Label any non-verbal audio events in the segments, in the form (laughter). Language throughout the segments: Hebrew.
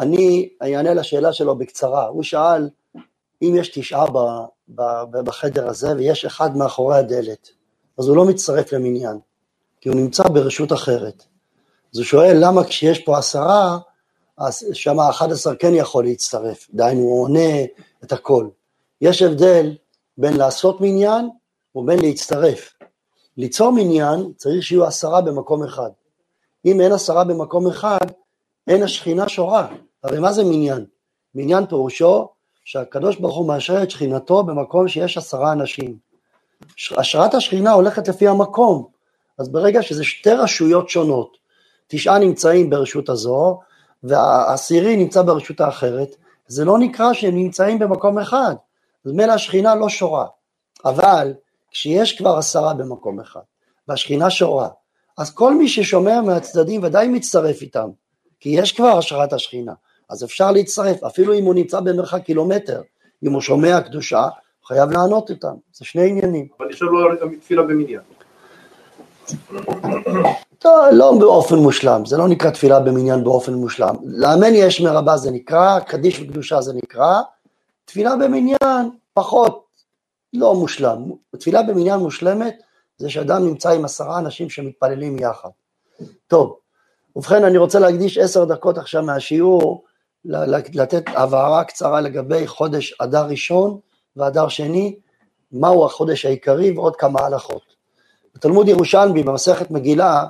אני אענה לשאלה שלו בקצרה. הוא שאל אם יש תשעה ב, ב, ב, בחדר הזה ויש אחד מאחורי הדלת, אז הוא לא מצטרף למניין, כי הוא נמצא ברשות אחרת. אז הוא שואל למה כשיש פה עשרה, אז שם האחד עשר כן יכול להצטרף, דהיינו הוא עונה את הכל. יש הבדל בין לעשות מניין ובין להצטרף. ליצור מניין צריך שיהיו עשרה במקום אחד. אם אין עשרה במקום אחד, אין השכינה שורה. הרי מה זה מניין? מניין פירושו שהקדוש ברוך הוא מאשר את שכינתו במקום שיש עשרה אנשים. השראת השכינה הולכת לפי המקום, אז ברגע שזה שתי רשויות שונות, תשעה נמצאים ברשות הזו, והעשירי נמצא ברשות האחרת, זה לא נקרא שהם נמצאים במקום אחד, אז מילא השכינה לא שורה, אבל כשיש כבר עשרה במקום אחד, והשכינה שורה, אז כל מי ששומע מהצדדים ודאי מצטרף איתם, כי יש כבר השראת השכינה, אז אפשר להצטרף, אפילו אם הוא נמצא במרחק קילומטר, אם הוא שומע קדושה, הוא חייב לענות אותם, זה שני עניינים. אבל יש לנו גם תפילה במניין. לא, לא באופן מושלם, זה לא נקרא תפילה במניין באופן מושלם. לאמן יש מרבה זה נקרא, קדיש וקדושה זה נקרא, תפילה במניין פחות, לא מושלם. תפילה במניין מושלמת זה שאדם נמצא עם עשרה אנשים שמתפללים יחד. טוב, ובכן אני רוצה להקדיש עשר דקות עכשיו מהשיעור לתת הבהרה קצרה לגבי חודש אדר ראשון ואדר שני, מהו החודש העיקרי ועוד כמה הלכות. בתלמוד ירושלמי במסכת מגילה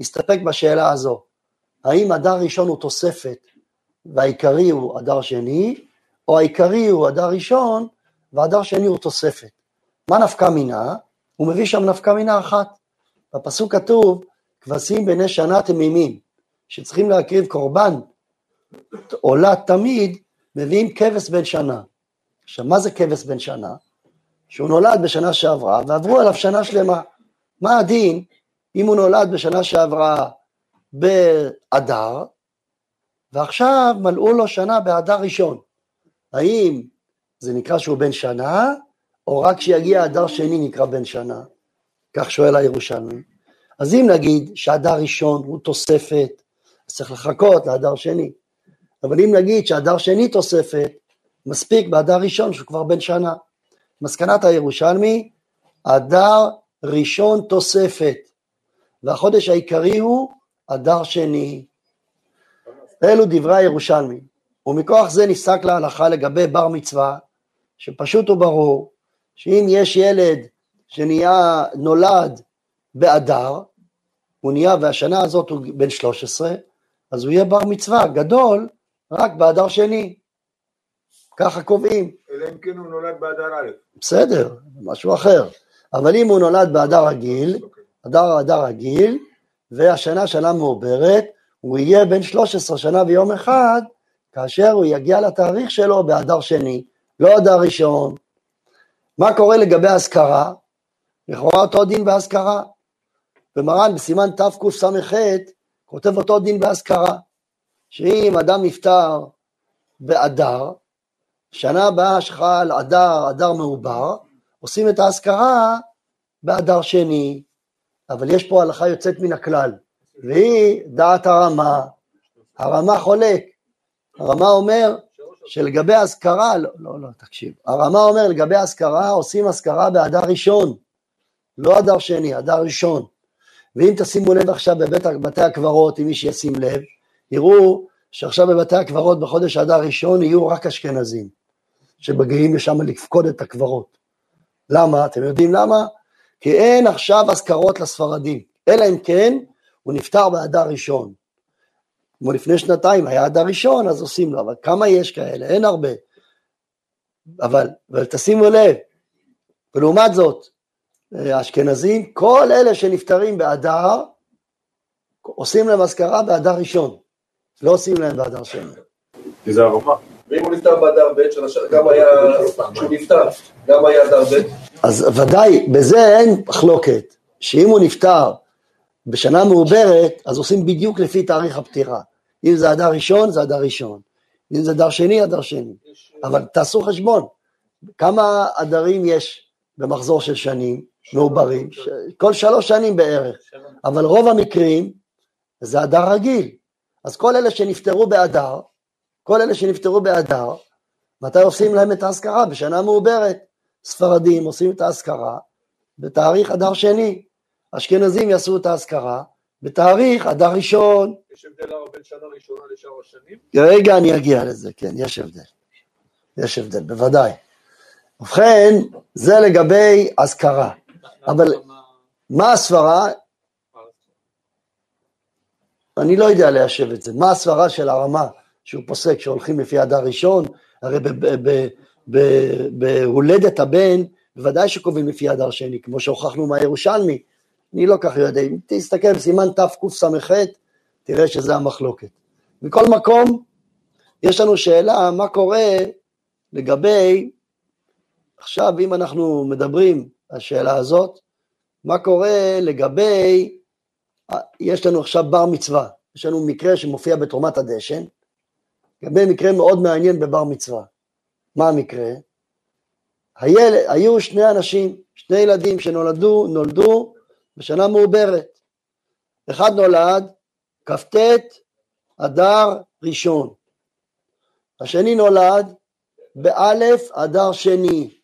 הסתפק בשאלה הזו, האם אדר ראשון הוא תוספת והעיקרי הוא אדר שני, או העיקרי הוא אדר ראשון ואדר שני הוא תוספת. מה נפקא מינה? הוא מביא שם נפקא מינה אחת. בפסוק כתוב, כבשים בני שנה תמימים, שצריכים להקריב קורבן עולה תמיד, מביאים כבש בן שנה. עכשיו, מה זה כבש בן שנה? שהוא נולד בשנה שעברה ועברו עליו שנה שלמה. מה הדין אם הוא נולד בשנה שעברה באדר, ועכשיו מלאו לו שנה באדר ראשון? האם זה נקרא שהוא בן שנה, או רק כשיגיע אדר שני נקרא בן שנה? כך שואל הירושלמי. אז אם נגיד שאדר ראשון הוא תוספת, אז צריך לחכות לאדר שני. אבל אם נגיד שהדר שני תוספת, מספיק באדר ראשון שהוא כבר בן שנה. מסקנת הירושלמי, אדר ראשון תוספת, והחודש העיקרי הוא אדר שני. אלו דברי הירושלמי, ומכוח זה נפסק להלכה לגבי בר מצווה, שפשוט וברור, שאם יש ילד שנהיה, נולד באדר, הוא נהיה, והשנה הזאת הוא בן 13, אז הוא יהיה בר מצווה גדול רק באדר שני. ככה קובעים. אלא אם כן הוא נולד באדר א'. בסדר, משהו אחר. אבל אם הוא נולד באדר רגיל, אדר אדר רגיל, והשנה שנה מעוברת, הוא יהיה בן 13 שנה ויום אחד, כאשר הוא יגיע לתאריך שלו באדר שני, לא אדר ראשון. מה קורה לגבי אזכרה? לכאורה אותו דין באזכרה. ומרן בסימן תקס"ח כותב אותו דין באזכרה, שאם אדם נפטר באדר, שנה הבאה שחל אדר, אדר מעובר, עושים את האזכרה באדר שני, אבל יש פה הלכה יוצאת מן הכלל, והיא דעת הרמה, הרמה חולק, הרמה אומר שלגבי אזכרה, לא, לא, לא, תקשיב, הרמה אומר לגבי אזכרה עושים אזכרה באדר ראשון, לא אדר שני, אדר ראשון, ואם תשימו לב עכשיו בבתי הקברות, אם מי שישים לב, יראו שעכשיו בבתי הקברות בחודש אדר ראשון יהיו רק אשכנזים, שמגיעים לשם לפקוד את הקברות. למה? אתם יודעים למה? כי אין עכשיו אזכרות לספרדים, אלא אם כן הוא נפטר באדר ראשון. כמו לפני שנתיים היה אדר ראשון, אז עושים לו, אבל כמה יש כאלה? אין הרבה. אבל, אבל תשימו לב, ולעומת זאת, האשכנזים, כל אלה שנפטרים באדר, עושים להם אזכרה באדר ראשון, לא עושים להם באדר שני. כי זה הרמה. ואם הוא נפטר באדר ב' גם היה, כשהוא נפטר, גם היה אדר ב'. אז ודאי, בזה אין מחלוקת, שאם הוא נפטר בשנה מעוברת, אז עושים בדיוק לפי תאריך הפטירה. אם זה אדר ראשון, זה אדר ראשון. אם זה אדר שני, אדר שני. אבל תעשו חשבון, כמה אדרים יש במחזור של שנים מעוברים? כל שלוש שנים בערך. אבל רוב המקרים זה אדר רגיל. אז כל אלה שנפטרו באדר, כל אלה שנפטרו באדר, מתי עושים להם את האזכרה? בשנה מעוברת. ספרדים עושים את האזכרה בתאריך אדר שני, אשכנזים יעשו את האזכרה בתאריך אדר ראשון. יש הבדל בין שנה ראשונה לשאר השנים? רגע אני אגיע לזה, כן, יש הבדל. יש הבדל, בוודאי. ובכן, זה לגבי אזכרה. אבל מה הסברה? אני לא יודע ליישב את זה. מה הסברה של הרמה שהוא פוסק שהולכים לפי אדר ראשון? הרי בהולדת הבן, בוודאי שקובעים לפי אדר שני, כמו שהוכחנו מהירושלמי. אני לא כך יודע, אם תסתכל בסימן תקס"ח, תראה שזה המחלוקת. מכל מקום, יש לנו שאלה מה קורה לגבי, עכשיו אם אנחנו מדברים על השאלה הזאת, מה קורה לגבי, יש לנו עכשיו בר מצווה, יש לנו מקרה שמופיע בתרומת הדשן, לגבי מקרה מאוד מעניין בבר מצווה. מה המקרה? היל... היו שני אנשים, שני ילדים שנולדו, נולדו בשנה מעוברת. אחד נולד כ"ט אדר ראשון, השני נולד באלף אדר שני,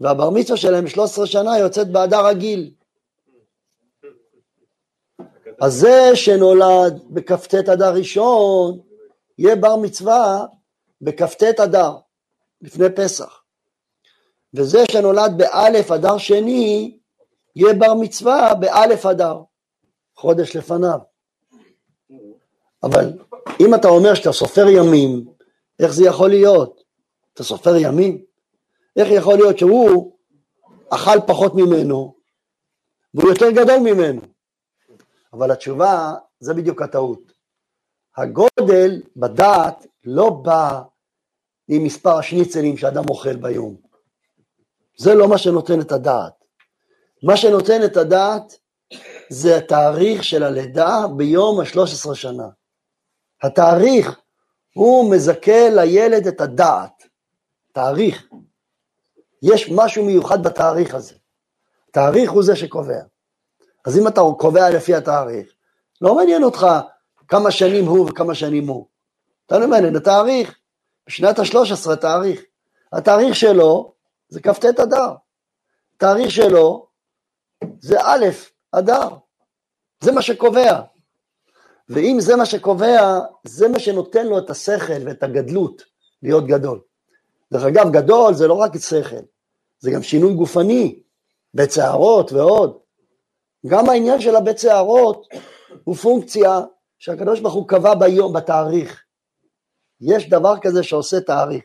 והבר מצווה שלהם 13 שנה יוצאת באדר רגיל. אז זה שנולד בכ"ט אדר ראשון, יהיה בר מצווה בכ"ט אדר, לפני פסח. וזה שנולד באלף אדר שני, יהיה בר מצווה באלף אדר, חודש לפניו. אבל אם אתה אומר שאתה סופר ימים, איך זה יכול להיות? אתה סופר ימים? איך יכול להיות שהוא אכל פחות ממנו והוא יותר גדול ממנו? אבל התשובה, זה בדיוק הטעות. הגודל בדעת לא בא עם מספר השניצלים שאדם אוכל ביום. זה לא מה שנותן את הדעת. מה שנותן את הדעת זה התאריך של הלידה ביום ה-13 שנה. התאריך הוא מזכה לילד את הדעת. תאריך. יש משהו מיוחד בתאריך הזה. תאריך הוא זה שקובע. אז אם אתה קובע לפי התאריך, לא מעניין אותך כמה שנים הוא וכמה שנים הוא. אתה לא מעניין, התאריך. בשנת ה-13 תאריך. התאריך שלו זה כ"ט אדר. התאריך שלו זה א' אדר. זה מה שקובע. ואם זה מה שקובע, זה מה שנותן לו את השכל ואת הגדלות להיות גדול. דרך אגב, גדול זה לא רק שכל, זה גם שינוי גופני, בית שערות ועוד. גם העניין של הבית שערות הוא פונקציה שהקדוש ברוך הוא קבע ביום, בתאריך. יש דבר כזה שעושה תאריך.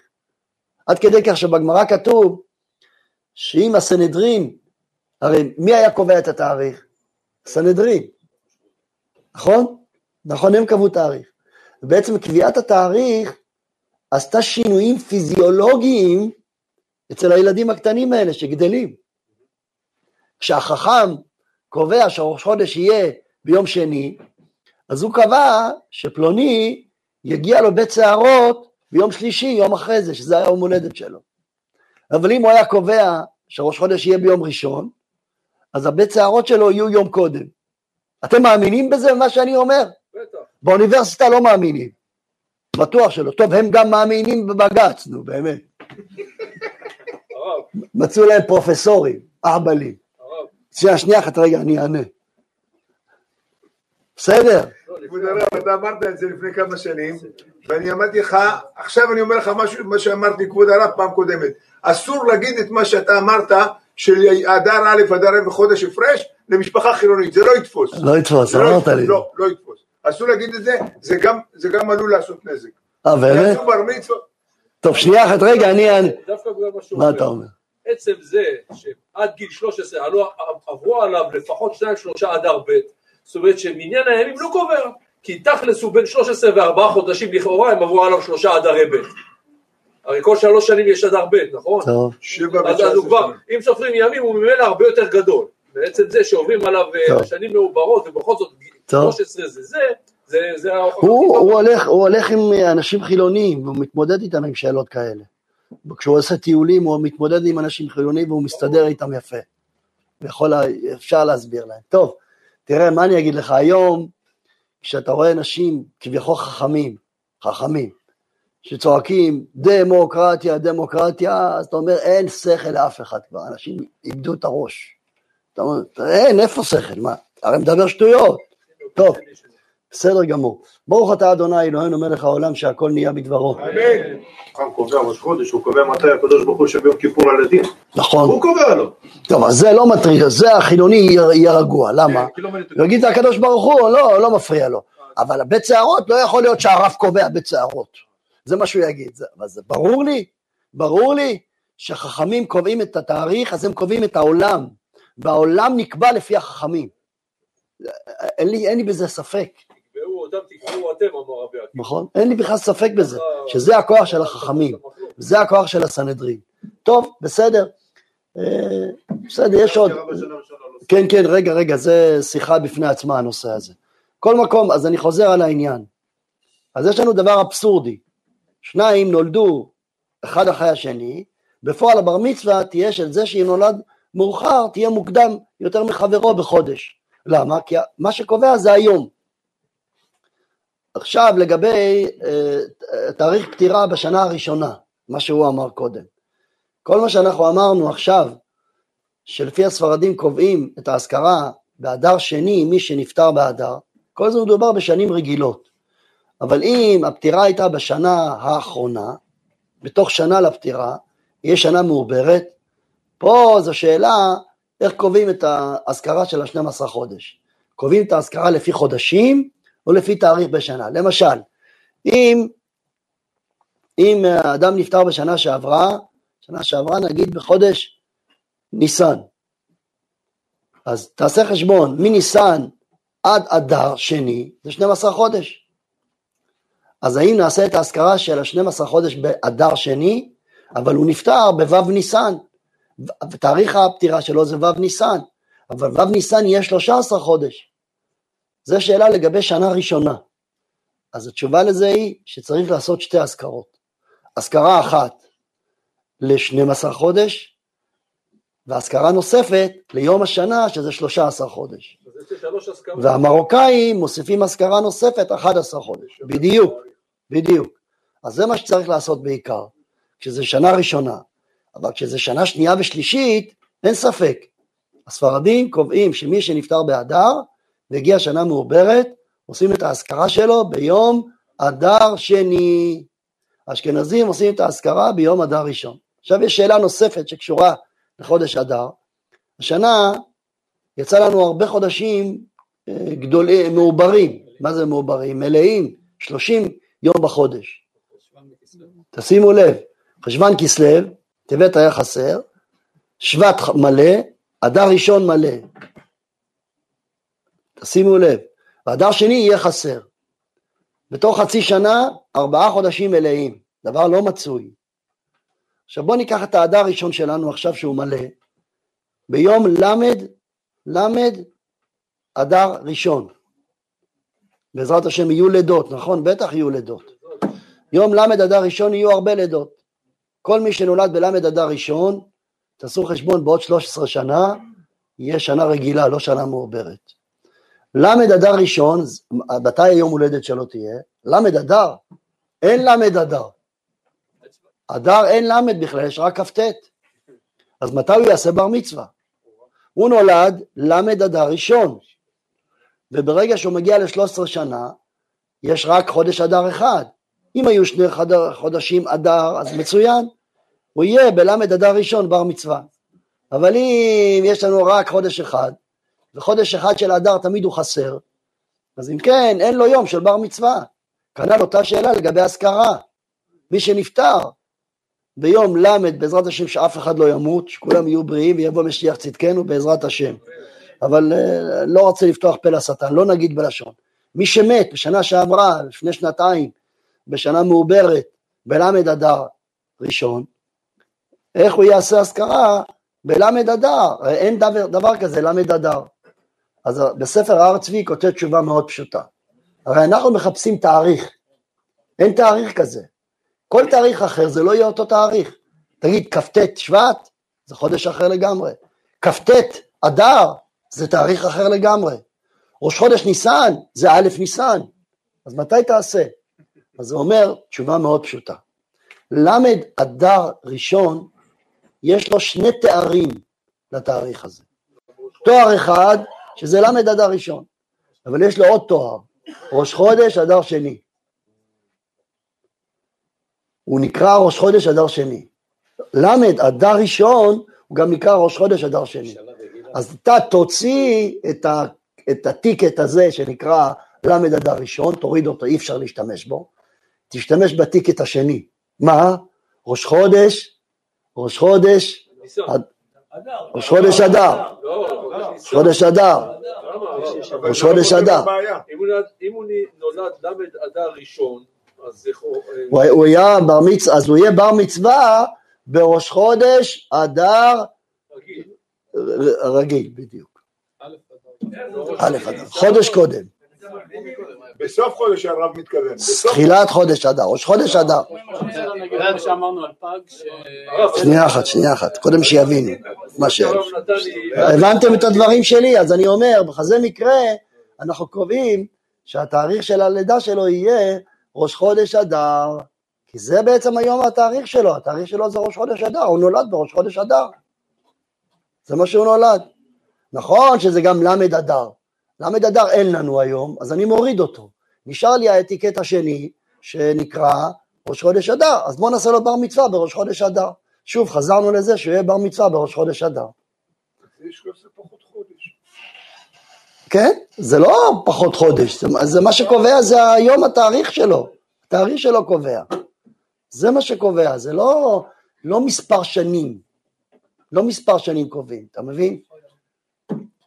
עד כדי כך שבגמרא כתוב שאם הסנהדרין, הרי מי היה קובע את התאריך? סנהדרין, נכון? נכון, הם קבעו תאריך. ובעצם קביעת התאריך עשתה שינויים פיזיולוגיים אצל הילדים הקטנים האלה שגדלים. כשהחכם קובע שהראש חודש יהיה ביום שני, אז הוא קבע שפלוני יגיע לו בית שערות ביום שלישי, יום אחרי זה, שזה היה יום הולדת שלו. אבל אם הוא היה קובע שראש חודש יהיה ביום ראשון, אז הבית שערות שלו יהיו יום קודם. אתם מאמינים בזה, מה שאני אומר? בטח. באוניברסיטה לא מאמינים. בטוח שלא. טוב, הם גם מאמינים בבג"ץ, נו באמת. מצאו להם פרופסורים, אהבלים. שנייה, שנייה אחת, רגע, אני אענה. בסדר? כבוד הרב, אתה אמרת את זה לפני כמה שנים, ואני אמרתי לך, עכשיו אני אומר לך משהו, מה שאמרתי כבוד הרב פעם קודמת, אסור להגיד את מה שאתה אמרת, של אדר א', אדר א' וחודש הפרש, למשפחה חילונית, זה לא יתפוס. לא יתפוס, לא אמרת לי. לא, לא יתפוס. אסור להגיד את זה, זה גם, עלול לעשות נזק. אה, באמת? טוב, שנייה אחת, רגע, אני. דווקא בגלל מה שהוא מה אתה אומר? עצם זה שעד גיל 13 עלו, עברו עליו לפחות שניים שלושה אדר ב', זאת אומרת שמניין הימים לא קובע, כי תכלס הוא בין 13 וארבעה חודשים לכאורה הם עברו עליו שלושה אדרי ב'. הרי כל שלוש שנים יש אדר ב', נכון? טוב, שבע אז, אז הוא כבר. אם סופרים ימים הוא ממילא הרבה יותר גדול. בעצם זה שעוברים עליו אה, טוב. שנים מעוברות ובכל זאת טוב. 13 זה זה, זה, זה. הוא, הוא, הולך, הוא הולך עם אנשים חילוניים, והוא מתמודד איתם עם שאלות כאלה. כשהוא עושה טיולים הוא מתמודד עם אנשים חילוניים והוא מסתדר איתם יפה. ויכול, לה- אפשר להסביר להם. טוב, תראה, מה אני אגיד לך, היום, כשאתה רואה אנשים כביכול חכמים, חכמים, שצועקים דמוקרטיה, דמוקרטיה, אז אתה אומר אין שכל לאף אחד כבר, אנשים איבדו את הראש. אתה אומר, אין, איפה שכל? מה? הרי מדבר שטויות. טוב, בסדר גמור. ברוך אתה אדוני אלוהינו מלך העולם שהכל נהיה בדברו. אמן. חכם קובע ראש חודש, הוא קובע מתי הקדוש ברוך הוא יושב ביום כיפור על הדין. נכון. הוא קובע לו. טוב, אז זה לא מטריד, זה החילוני יהיה, רגוע, למה? כי לא. הוא יגיד הקדוש ברוך הוא, לא, לא מפריע לו. אבל הבית שערות לא יכול להיות שהרב קובע בית שערות. זה מה שהוא יגיד. אבל זה ברור לי, ברור לי שחכמים קובעים את התאריך, אז הם קובעים את העולם. והעולם נקבע לפי החכמים. אין לי, אין לי בזה ספק, אותם, תקבעו אתם, אמר רבי עקיבא. נכון? אין לי בכלל ספק בזה, שזה הכוח של החכמים, זה הכוח של הסנהדרין. טוב, בסדר. אה, בסדר, יש עוד. לא כן, כן, רגע, רגע, זה שיחה בפני עצמה הנושא הזה. כל מקום, אז אני חוזר על העניין. אז יש לנו דבר אבסורדי. שניים נולדו אחד אחרי השני, בפועל הבר מצווה תהיה של זה שאם נולד מאוחר, תהיה מוקדם יותר מחברו בחודש. למה? כי מה שקובע זה היום. עכשיו לגבי אה, תאריך פטירה בשנה הראשונה, מה שהוא אמר קודם. כל מה שאנחנו אמרנו עכשיו, שלפי הספרדים קובעים את האזכרה באדר שני, מי שנפטר באדר, כל זה מדובר בשנים רגילות. אבל אם הפטירה הייתה בשנה האחרונה, בתוך שנה לפטירה, יהיה שנה מעוברת, פה זו שאלה איך קובעים את האזכרה של ה-12 חודש. קובעים את האזכרה לפי חודשים או לפי תאריך בשנה. למשל, אם, אם האדם נפטר בשנה שעברה, שנה שעברה נגיד בחודש ניסן, אז תעשה חשבון, מניסן עד אדר שני זה 12 חודש. אז האם נעשה את האזכרה של ה-12 חודש באדר שני, אבל הוא נפטר בו' ניסן, ותאריך הפטירה שלו זה ו' ניסן, אבל ו' ניסן יהיה 13 חודש. זו שאלה לגבי שנה ראשונה. אז התשובה לזה היא שצריך לעשות שתי אזכרות. אזכרה אחת ל-12 חודש, ואזכרה נוספת ליום השנה שזה 13 חודש. והמרוקאים מוסיפים אזכרה נוספת 11 חודש. בדיוק, בדיוק. אז זה מה שצריך לעשות בעיקר, כשזה שנה ראשונה. אבל כשזה שנה שנייה ושלישית, אין ספק. הספרדים קובעים שמי שנפטר באדר והגיע שנה מעוברת, עושים את האזכרה שלו ביום אדר שני. האשכנזים עושים את האזכרה ביום אדר ראשון. עכשיו יש שאלה נוספת שקשורה לחודש אדר. השנה יצא לנו הרבה חודשים אה, גדולים, מעוברים. מה זה מעוברים? מלאים, 30 יום בחודש. תשימו לב, חשוון כסלו, טבת היה חסר, שבט מלא, אדר ראשון מלא. תשימו לב, ואדר שני יהיה חסר. בתוך חצי שנה, ארבעה חודשים מלאים, דבר לא מצוי. עכשיו בואו ניקח את האדר הראשון שלנו עכשיו שהוא מלא, ביום למד, למד אדר ראשון. בעזרת השם יהיו לידות, נכון? בטח יהיו לידות. יום למד אדר ראשון יהיו הרבה לידות. כל מי שנולד בלמד אדר ראשון, תעשו חשבון בעוד 13 שנה, יהיה שנה רגילה, לא שנה מעוברת. למד אדר ראשון, מתי היום הולדת שלו תהיה? למד אדר, אין למד אדר. אדר אין למד בכלל, יש רק כ"ט. אז מתי הוא יעשה בר מצווה? הוא נולד למד אדר ראשון, וברגע שהוא מגיע ל-13 שנה, יש רק חודש אדר אחד. אם היו שני חדר, חודשים אדר, אז מצוין, הוא יהיה בלמד אדר ראשון בר מצווה. אבל אם יש לנו רק חודש אחד, וחודש אחד של אדר תמיד הוא חסר, אז אם כן, אין לו יום של בר מצווה. כנ"ל אותה שאלה לגבי אזכרה. מי שנפטר ביום ל', בעזרת השם שאף אחד לא ימות, שכולם יהיו בריאים ויבוא משיח צדקנו בעזרת השם. אבל אה, לא רוצה לפתוח פה לשטן, לא נגיד בלשון. מי שמת בשנה שעברה, לפני שנתיים, בשנה מעוברת, בלמד אדר ראשון, איך הוא יעשה אזכרה בלמד אדר? אין דבר, דבר כזה, למד אדר. אז בספר הר צבי כותב תשובה מאוד פשוטה. הרי אנחנו מחפשים תאריך, אין תאריך כזה. כל תאריך אחר זה לא יהיה אותו תאריך. תגיד, כ"ט שבט, זה חודש אחר לגמרי. כ"ט אדר, זה תאריך אחר לגמרי. ראש חודש ניסן, זה א' ניסן. אז מתי תעשה? אז זה אומר תשובה מאוד פשוטה. למד אדר ראשון, יש לו שני תארים לתאריך הזה. תואר אחד, שזה למד אדר ראשון, אבל יש לו עוד תואר, ראש חודש אדר שני. הוא נקרא ראש חודש אדר שני. למד אדר ראשון, הוא גם נקרא ראש חודש אדר שני. אז אתה תוציא את, ה, את הטיקט הזה שנקרא למד אדר ראשון, תוריד אותו, אי אפשר להשתמש בו, תשתמש בטיקט השני. מה? ראש חודש, ראש חודש, ראש חודש אדר, ראש חודש אדר, ראש חודש אדר. אם הוא נולד- ל' אדר ראשון, אז אה, הוא היה בר מצווה, אז הוא יהיה בר מצווה בראש חודש אדר רגיל. רגיל, בדיוק. א' אדר, חודש קודם, בסוף חודש הרב מתכוון. תחילת חודש אדר, ראש חודש אדר. שנייה אחת, שנייה אחת, קודם שיבינו מה ש... הבנתם את הדברים שלי, אז אני אומר, בכזה מקרה אנחנו קובעים שהתאריך של הלידה שלו יהיה ראש חודש אדר, כי זה בעצם היום התאריך שלו, התאריך שלו זה ראש חודש אדר, הוא נולד בראש חודש אדר. זה מה שהוא נולד. נכון שזה גם למד אדר. למד אדר אין לנו היום, אז אני מוריד אותו. נשאר לי האטיקט השני, שנקרא ראש חודש אדר, אז בואו נעשה לו בר מצווה בראש חודש אדר. שוב, חזרנו לזה שהוא יהיה בר מצווה בראש חודש אדר. זה 13 פחות חודש. כן? זה לא פחות חודש, זה, זה מה שקובע, זה היום התאריך שלו, התאריך שלו קובע. זה מה שקובע, זה לא, לא מספר שנים, לא מספר שנים קובעים, אתה מבין?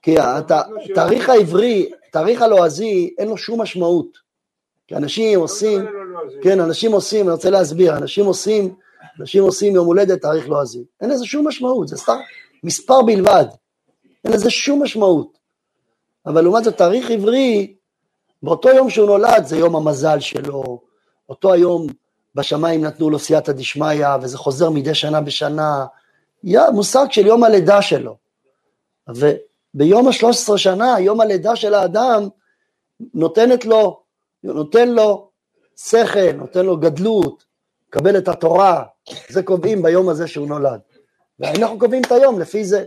כי הת- התאריך העברי, תאריך הלועזי, אין לו שום משמעות. כי אנשים עושים, לא, לא, לא, זה- כן, אנשים עושים, אני רוצה להסביר, אנשים עושים, אנשים עושים יום הולדת תאריך לועזי. אין לזה שום משמעות, זה סתם מספר בלבד. אין לזה שום משמעות. אבל לעומת זאת, תאריך עברי, באותו יום שהוא נולד, זה יום המזל שלו. אותו היום בשמיים נתנו לו סייעתא דשמיא, וזה חוזר מדי שנה בשנה. יא, מושג של יום הלידה שלו. וביום ה-13 שנה, יום הלידה של האדם, נותנת לו, נותן לו שכל, נותן לו גדלות, מקבל את התורה, זה קובעים ביום הזה שהוא נולד. ואנחנו קובעים את היום לפי זה.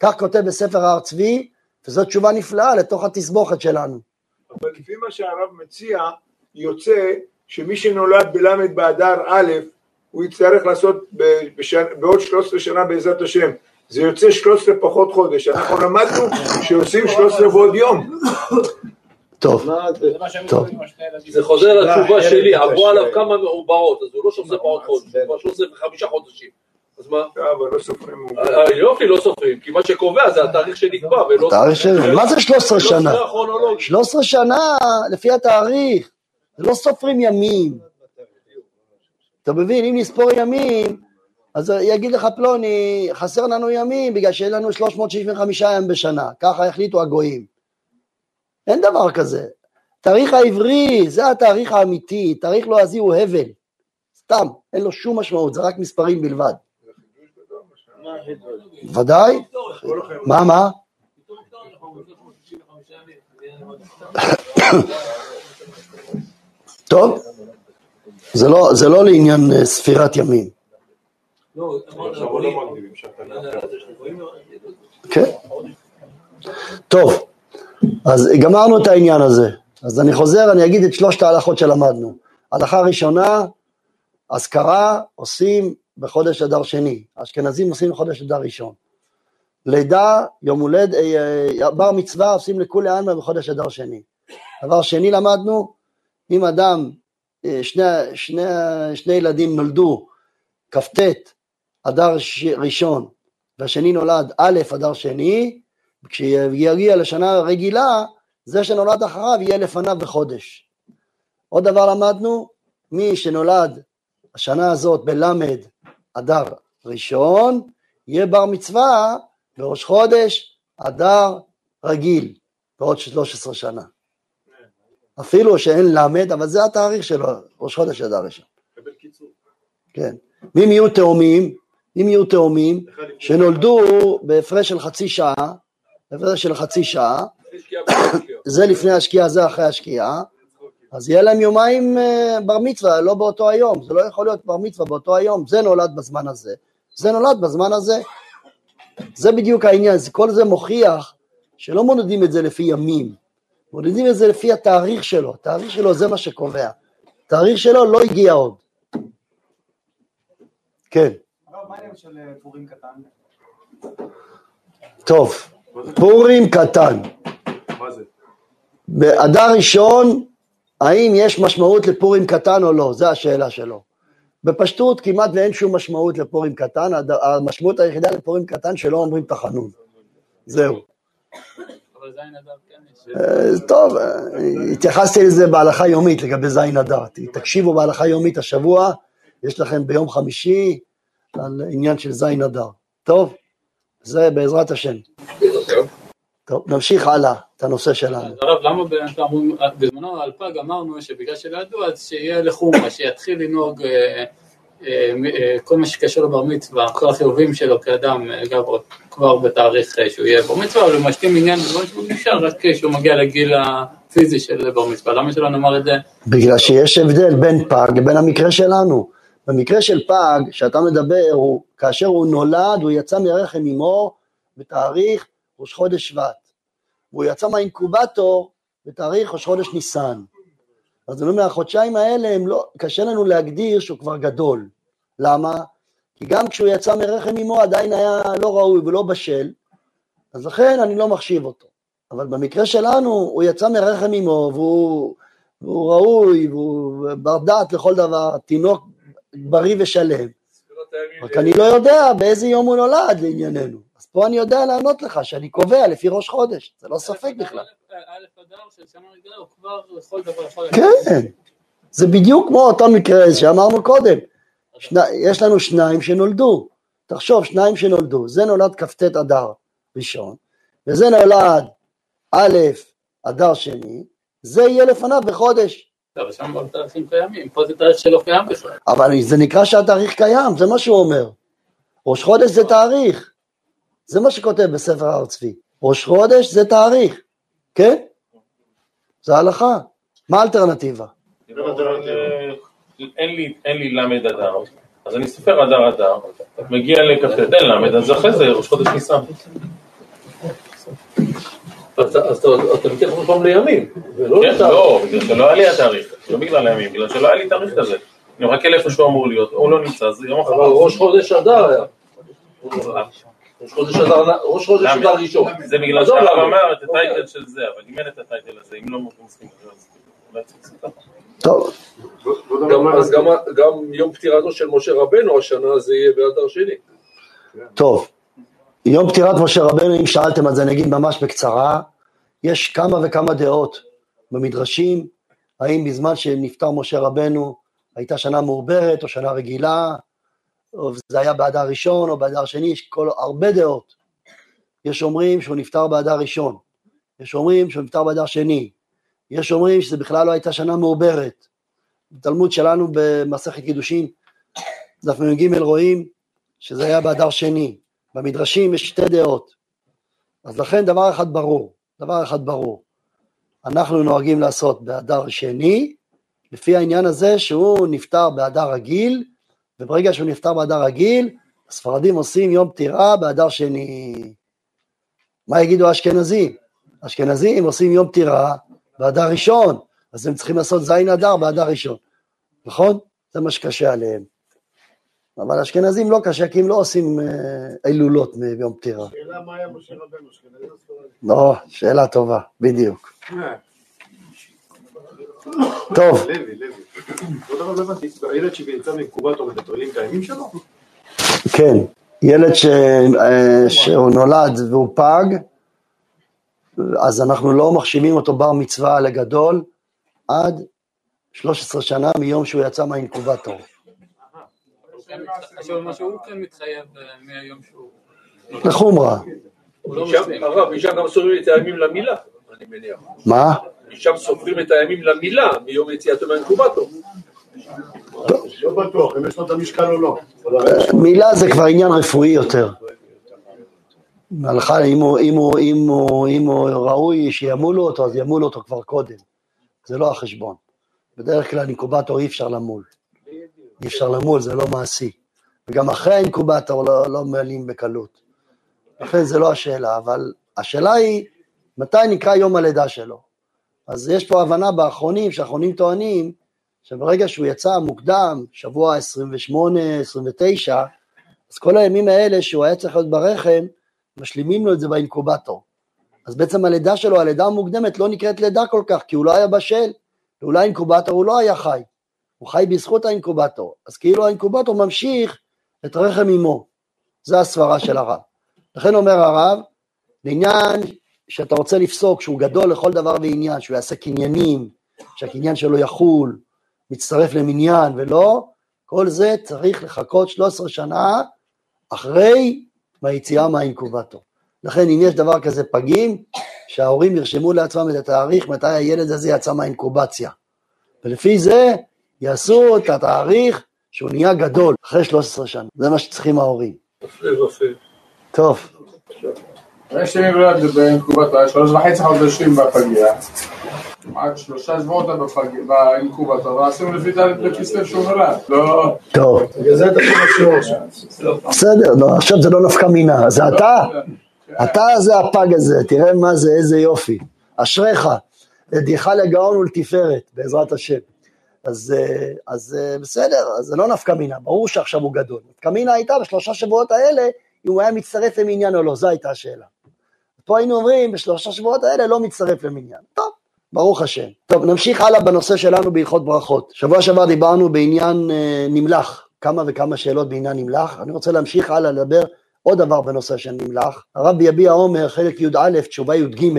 כך כותב בספר הר צבי, וזו תשובה נפלאה לתוך התסבוכת שלנו. אבל לפי מה שהרב מציע, יוצא שמי שנולד בל"ד באדר א', הוא יצטרך לעשות בעוד 13 שנה בעזרת השם. זה יוצא 13 פחות חודש. אנחנו למדנו שעושים 13 ועוד יום. טוב, טוב. זה חוזר לתשובה שלי, עברו. עליו כמה מעוברות, אז הוא לא 13 פחות חודש, הוא כבר 13 וחמישה חודשים. אז מה? אבל לא סופרים. אה, יופי, לא סופרים, כי מה שקובע זה התאריך שנקבע, ולא... התאריך של... מה זה 13 שנה? לא כרונולוגי. 13 שנה לפי התאריך, לא סופרים ימים. אתה מבין, אם נספור ימים, אז יגיד לך פלוני, חסר לנו ימים בגלל שאין לנו 365 ימים בשנה, ככה החליטו הגויים. אין דבר כזה. תאריך העברי, זה התאריך האמיתי, תאריך לועזי הוא הבל. סתם, אין לו שום משמעות, זה רק מספרים בלבד. ודאי. מה, מה? (coughs) טוב, זה לא, לא לעניין אה, ספירת ימים, עכשיו לא מגדירים שאתה כן? טוב, אז גמרנו את העניין הזה. אז אני חוזר, אני אגיד את שלושת ההלכות שלמדנו. הלכה ראשונה, אזכרה עושים בחודש אדר שני, האשכנזים עושים בחודש אדר ראשון. לידה, יום הולד, אה, אה, בר מצווה עושים לכולי עלמא בחודש אדר שני. דבר שני למדנו, אם אדם, אה, שני, שני, שני ילדים נולדו כ"ט אדר ש- ראשון והשני נולד א' אדר שני, כשיגיע לשנה רגילה, זה שנולד אחריו יהיה לפניו בחודש. עוד דבר למדנו, מי שנולד השנה הזאת בלמד אדר ראשון, יהיה בר מצווה בראש חודש אדר רגיל, בעוד 13 שנה. אפילו שאין למד, אבל זה התאריך שלו, ראש חודש אדר ראשון. כן. ואם יהיו תאומים, אם יהיו תאומים שנולדו בהפרש של חצי שעה, בהפרש של חצי שעה. זה לפני השקיעה, זה אחרי השקיעה, אז יהיה להם יומיים אה, בר מצווה, לא באותו היום, זה לא יכול להיות בר מצווה באותו היום, זה נולד בזמן הזה, זה נולד בזמן הזה. זה בדיוק העניין, כל זה מוכיח שלא מודדים את זה לפי ימים, מודדים את זה לפי התאריך שלו, התאריך שלו זה מה שקובע, התאריך שלו לא הגיע עוד. כן, של אה, פורים קטן? טוב, פורים קטן, מה זה? באדר ראשון, האם יש משמעות לפורים קטן או לא? זו השאלה שלו. בפשטות כמעט ואין שום משמעות לפורים קטן, המשמעות היחידה לפורים קטן שלא אומרים תחנון. זהו. אבל זין אדר כן. אה, טוב, אה, התייחסתי לזה בהלכה יומית לגבי זין אדר. תקשיבו בהלכה יומית השבוע, יש לכם ביום חמישי על עניין של זין אדר. טוב? זה בעזרת השם. טוב, נמשיך הלאה את הנושא שלנו. אז הרב, למה בזמנו על פג אמרנו שבגלל שלא ידעו, אז שיהיה לחומרה, שיתחיל לנהוג אה, אה, אה, כל מה שקשור לבר מצווה, כל החיובים שלו כאדם, גם כבר בתאריך שהוא יהיה בר מצווה, אבל הוא משלים עניין בדברים שהוא נשאר רק כשהוא מגיע לגיל הפיזי של בר מצווה. למה שלא נאמר את זה? בגלל שיש הבדל בין פג לבין המקרה שלנו. במקרה של פג, שאתה מדבר, הוא, כאשר הוא נולד, הוא יצא מרחם אמו בתאריך ראש חודש שבט. והוא יצא מהאינקובטור בתאריך ראש חודש ניסן. אז אני אומר, החודשיים האלה, לא, קשה לנו להגדיר שהוא כבר גדול. למה? כי גם כשהוא יצא מרחם אמו עדיין היה לא ראוי ולא בשל, אז לכן אני לא מחשיב אותו. אבל במקרה שלנו, הוא יצא מרחם אמו והוא... והוא ראוי, והוא בר דעת לכל דבר, תינוק בריא ושלם. רק אני לא יודע באיזה יום הוא נולד לענייננו. אז פה אני יודע לענות לך שאני קובע לפי ראש חודש, זה לא ספק בכלל. א' אדר של שנה רגילה הוא כבר לכל דבר יכול כן, זה בדיוק כמו אותו מקרה שאמרנו קודם. יש לנו שניים שנולדו, תחשוב, שניים שנולדו, זה נולד כ"ט אדר ראשון, וזה נולד א' אדר שני, זה יהיה לפניו בחודש. אבל שם תאריכים קיימים, פה זה תאריך שלא קיים בכלל. אבל זה נקרא שהתאריך קיים, זה מה שהוא אומר. ראש חודש זה תאריך. זה מה שכותב בספר הר צבי. ראש חודש זה תאריך, כן? זה ההלכה. מה האלטרנטיבה? אין לי, אין לי למד אדר, אז אני סופר אדר אדר, מגיע לכ"ט, אין למד, אז אחרי זה ראש חודש ניסן. אז אתה- אז אתה אתה מתייחס עוד פעם לימים, ולא כן, לתאריך. לא, בגלל שלא היה לי התאריך, לא בגלל הימים, בגלל שלא היה לי תאריך כזה. אני מחכה לאיפה שהוא אמור להיות, הוא לא נמצא, אז יום אבל אחר. ראש חודש אדר היה. ראש חודש אדר, ראשון. זה בגלל שהרב? אמר את הטייטל של זה, אבל אם אין את הטייטל הזה, אם לא מסכים, אז אולי צריך. טוב, גם- אז גם- גם יום פטירתו של משה רבנו השנה זה יהיה באדר שני. טוב. יום פטירת משה רבנו, אם שאלתם זה, אני אגיד ממש בקצרה. יש כמה וכמה דעות במדרשים, האם בזמן שנפטר משה רבנו הייתה שנה מעוברת או שנה רגילה, או זה היה באדר ראשון או באדר שני, יש כל, הרבה דעות. יש אומרים שהוא נפטר באדר ראשון, יש אומרים שהוא נפטר באדר שני, יש אומרים שזה בכלל לא הייתה שנה מעוברת. בתלמוד שלנו במסכת קידושין, דף מ"ג רואים שזה היה באדר שני. במדרשים יש שתי דעות. אז לכן דבר אחד ברור, דבר אחד ברור. אנחנו נוהגים לעשות באדר שני, לפי העניין הזה שהוא נפטר באדר רגיל, וברגע שהוא נפטר באדר רגיל, הספרדים עושים יום פטירה באדר שני. מה יגידו האשכנזים? האשכנזים עושים יום פטירה באדר ראשון, אז הם צריכים לעשות זין אדר באדר ראשון, נכון? זה מה שקשה עליהם. אבל אשכנזים לא קשה, כי הם לא עושים אה, הילולות ביום פטירה. שאלה מה היה משה רבנו, אשכנזי או ספרדי? לא, שאלה טובה, בדיוק. טוב, לוי, לוי. דבר לא הבנתי, הילד שלו? כן, ילד. אה, שהוא נולד והוא פג, אז אנחנו לא מחשיבים אותו בר מצווה לגדול עד 13 שנה מיום שהוא יצא מהאינקובטור. עכשיו מה שהוא כן מתחייב אה, מהיום שהוא... לחומרה. הוא לא משם-. הרב, גם סופרים את הימים למילה, אני מניח. מה? משם סופרים את הימים למילה, מיום יציאתו מהאינקובטור. לא בטוח, אם יש לו את המשקל או לא. מילה זה כבר עניין רפואי יותר. הלכה, אם הוא, אם הוא, אם הוא, אם הוא ראוי שימולו אותו, אז ימולו אותו כבר קודם. זה לא החשבון. בדרך כלל אינקובטור אי אפשר למול. אי אפשר למול, זה לא מעשי. וגם אחרי האינקובטור לא, לא מעלים בקלות. לכן זה לא השאלה, אבל השאלה היא, מתי נקרא יום הלידה שלו? אז יש פה הבנה באחרונים, שהאחרונים טוענים, שברגע שהוא יצא מוקדם, שבוע 28, 29, אז כל הימים האלה שהוא היה צריך להיות ברחם, משלימים לו את זה באינקובטור. אז בעצם הלידה שלו, הלידה המוקדמת לא נקראת לידה כל כך, כי הוא לא היה בשל, ואולי האינקובטור הוא לא היה חי, הוא חי בזכות האינקובטור, אז כאילו האינקובטור ממשיך את רחם אמו, זה הסברה של הרב. לכן אומר הרב, לעניין שאתה רוצה לפסוק שהוא גדול לכל דבר ועניין, שהוא יעשה קניינים, שהקניין שלו יחול, מצטרף למניין ולא, כל זה צריך לחכות 13 שנה אחרי מהיציאה מהאינקובטור. לכן אם יש דבר כזה פגים, שההורים ירשמו לעצמם את התאריך מתי הילד הזה יצא מהאינקובציה. ולפי זה יעשו את התאריך שהוא נהיה גדול אחרי 13 שנה. זה מה שצריכים ההורים. טוב. יש לי נולד באינקובטור, שלוש וחצי חודשים בפגייה. עד שלושה שבועות באינקובטור, ועשינו לפי תאריך בכסלו שהוא נולד. לא... טוב, בגלל זה אתה יכול לשיעור עכשיו. בסדר, לא, עכשיו זה לא נפקא מינה, זה אתה, אתה זה הפג הזה, תראה מה זה, איזה יופי, אשריך, ידיך לגאון ולתפארת, בעזרת השם. אז, אה, אז אה, בסדר, אז זה לא נפקא מינה, ברור שעכשיו הוא גדול. נפקא מינה הייתה בשלושה שבועות האלה, אם הוא היה מצטרף למניין או לא, זו הייתה השאלה. פה היינו אומרים, בשלושה שבועות האלה לא מצטרף למניין. טוב, ברוך השם. טוב, נמשיך הלאה בנושא שלנו בהלכות ברכות. שבוע שעבר דיברנו בעניין אה, נמלח, כמה וכמה שאלות בעניין נמלח. אני רוצה להמשיך הלאה לדבר עוד דבר בנושא של נמלח. הרב יביע עומר, חלק י"א, תשובה י"ג,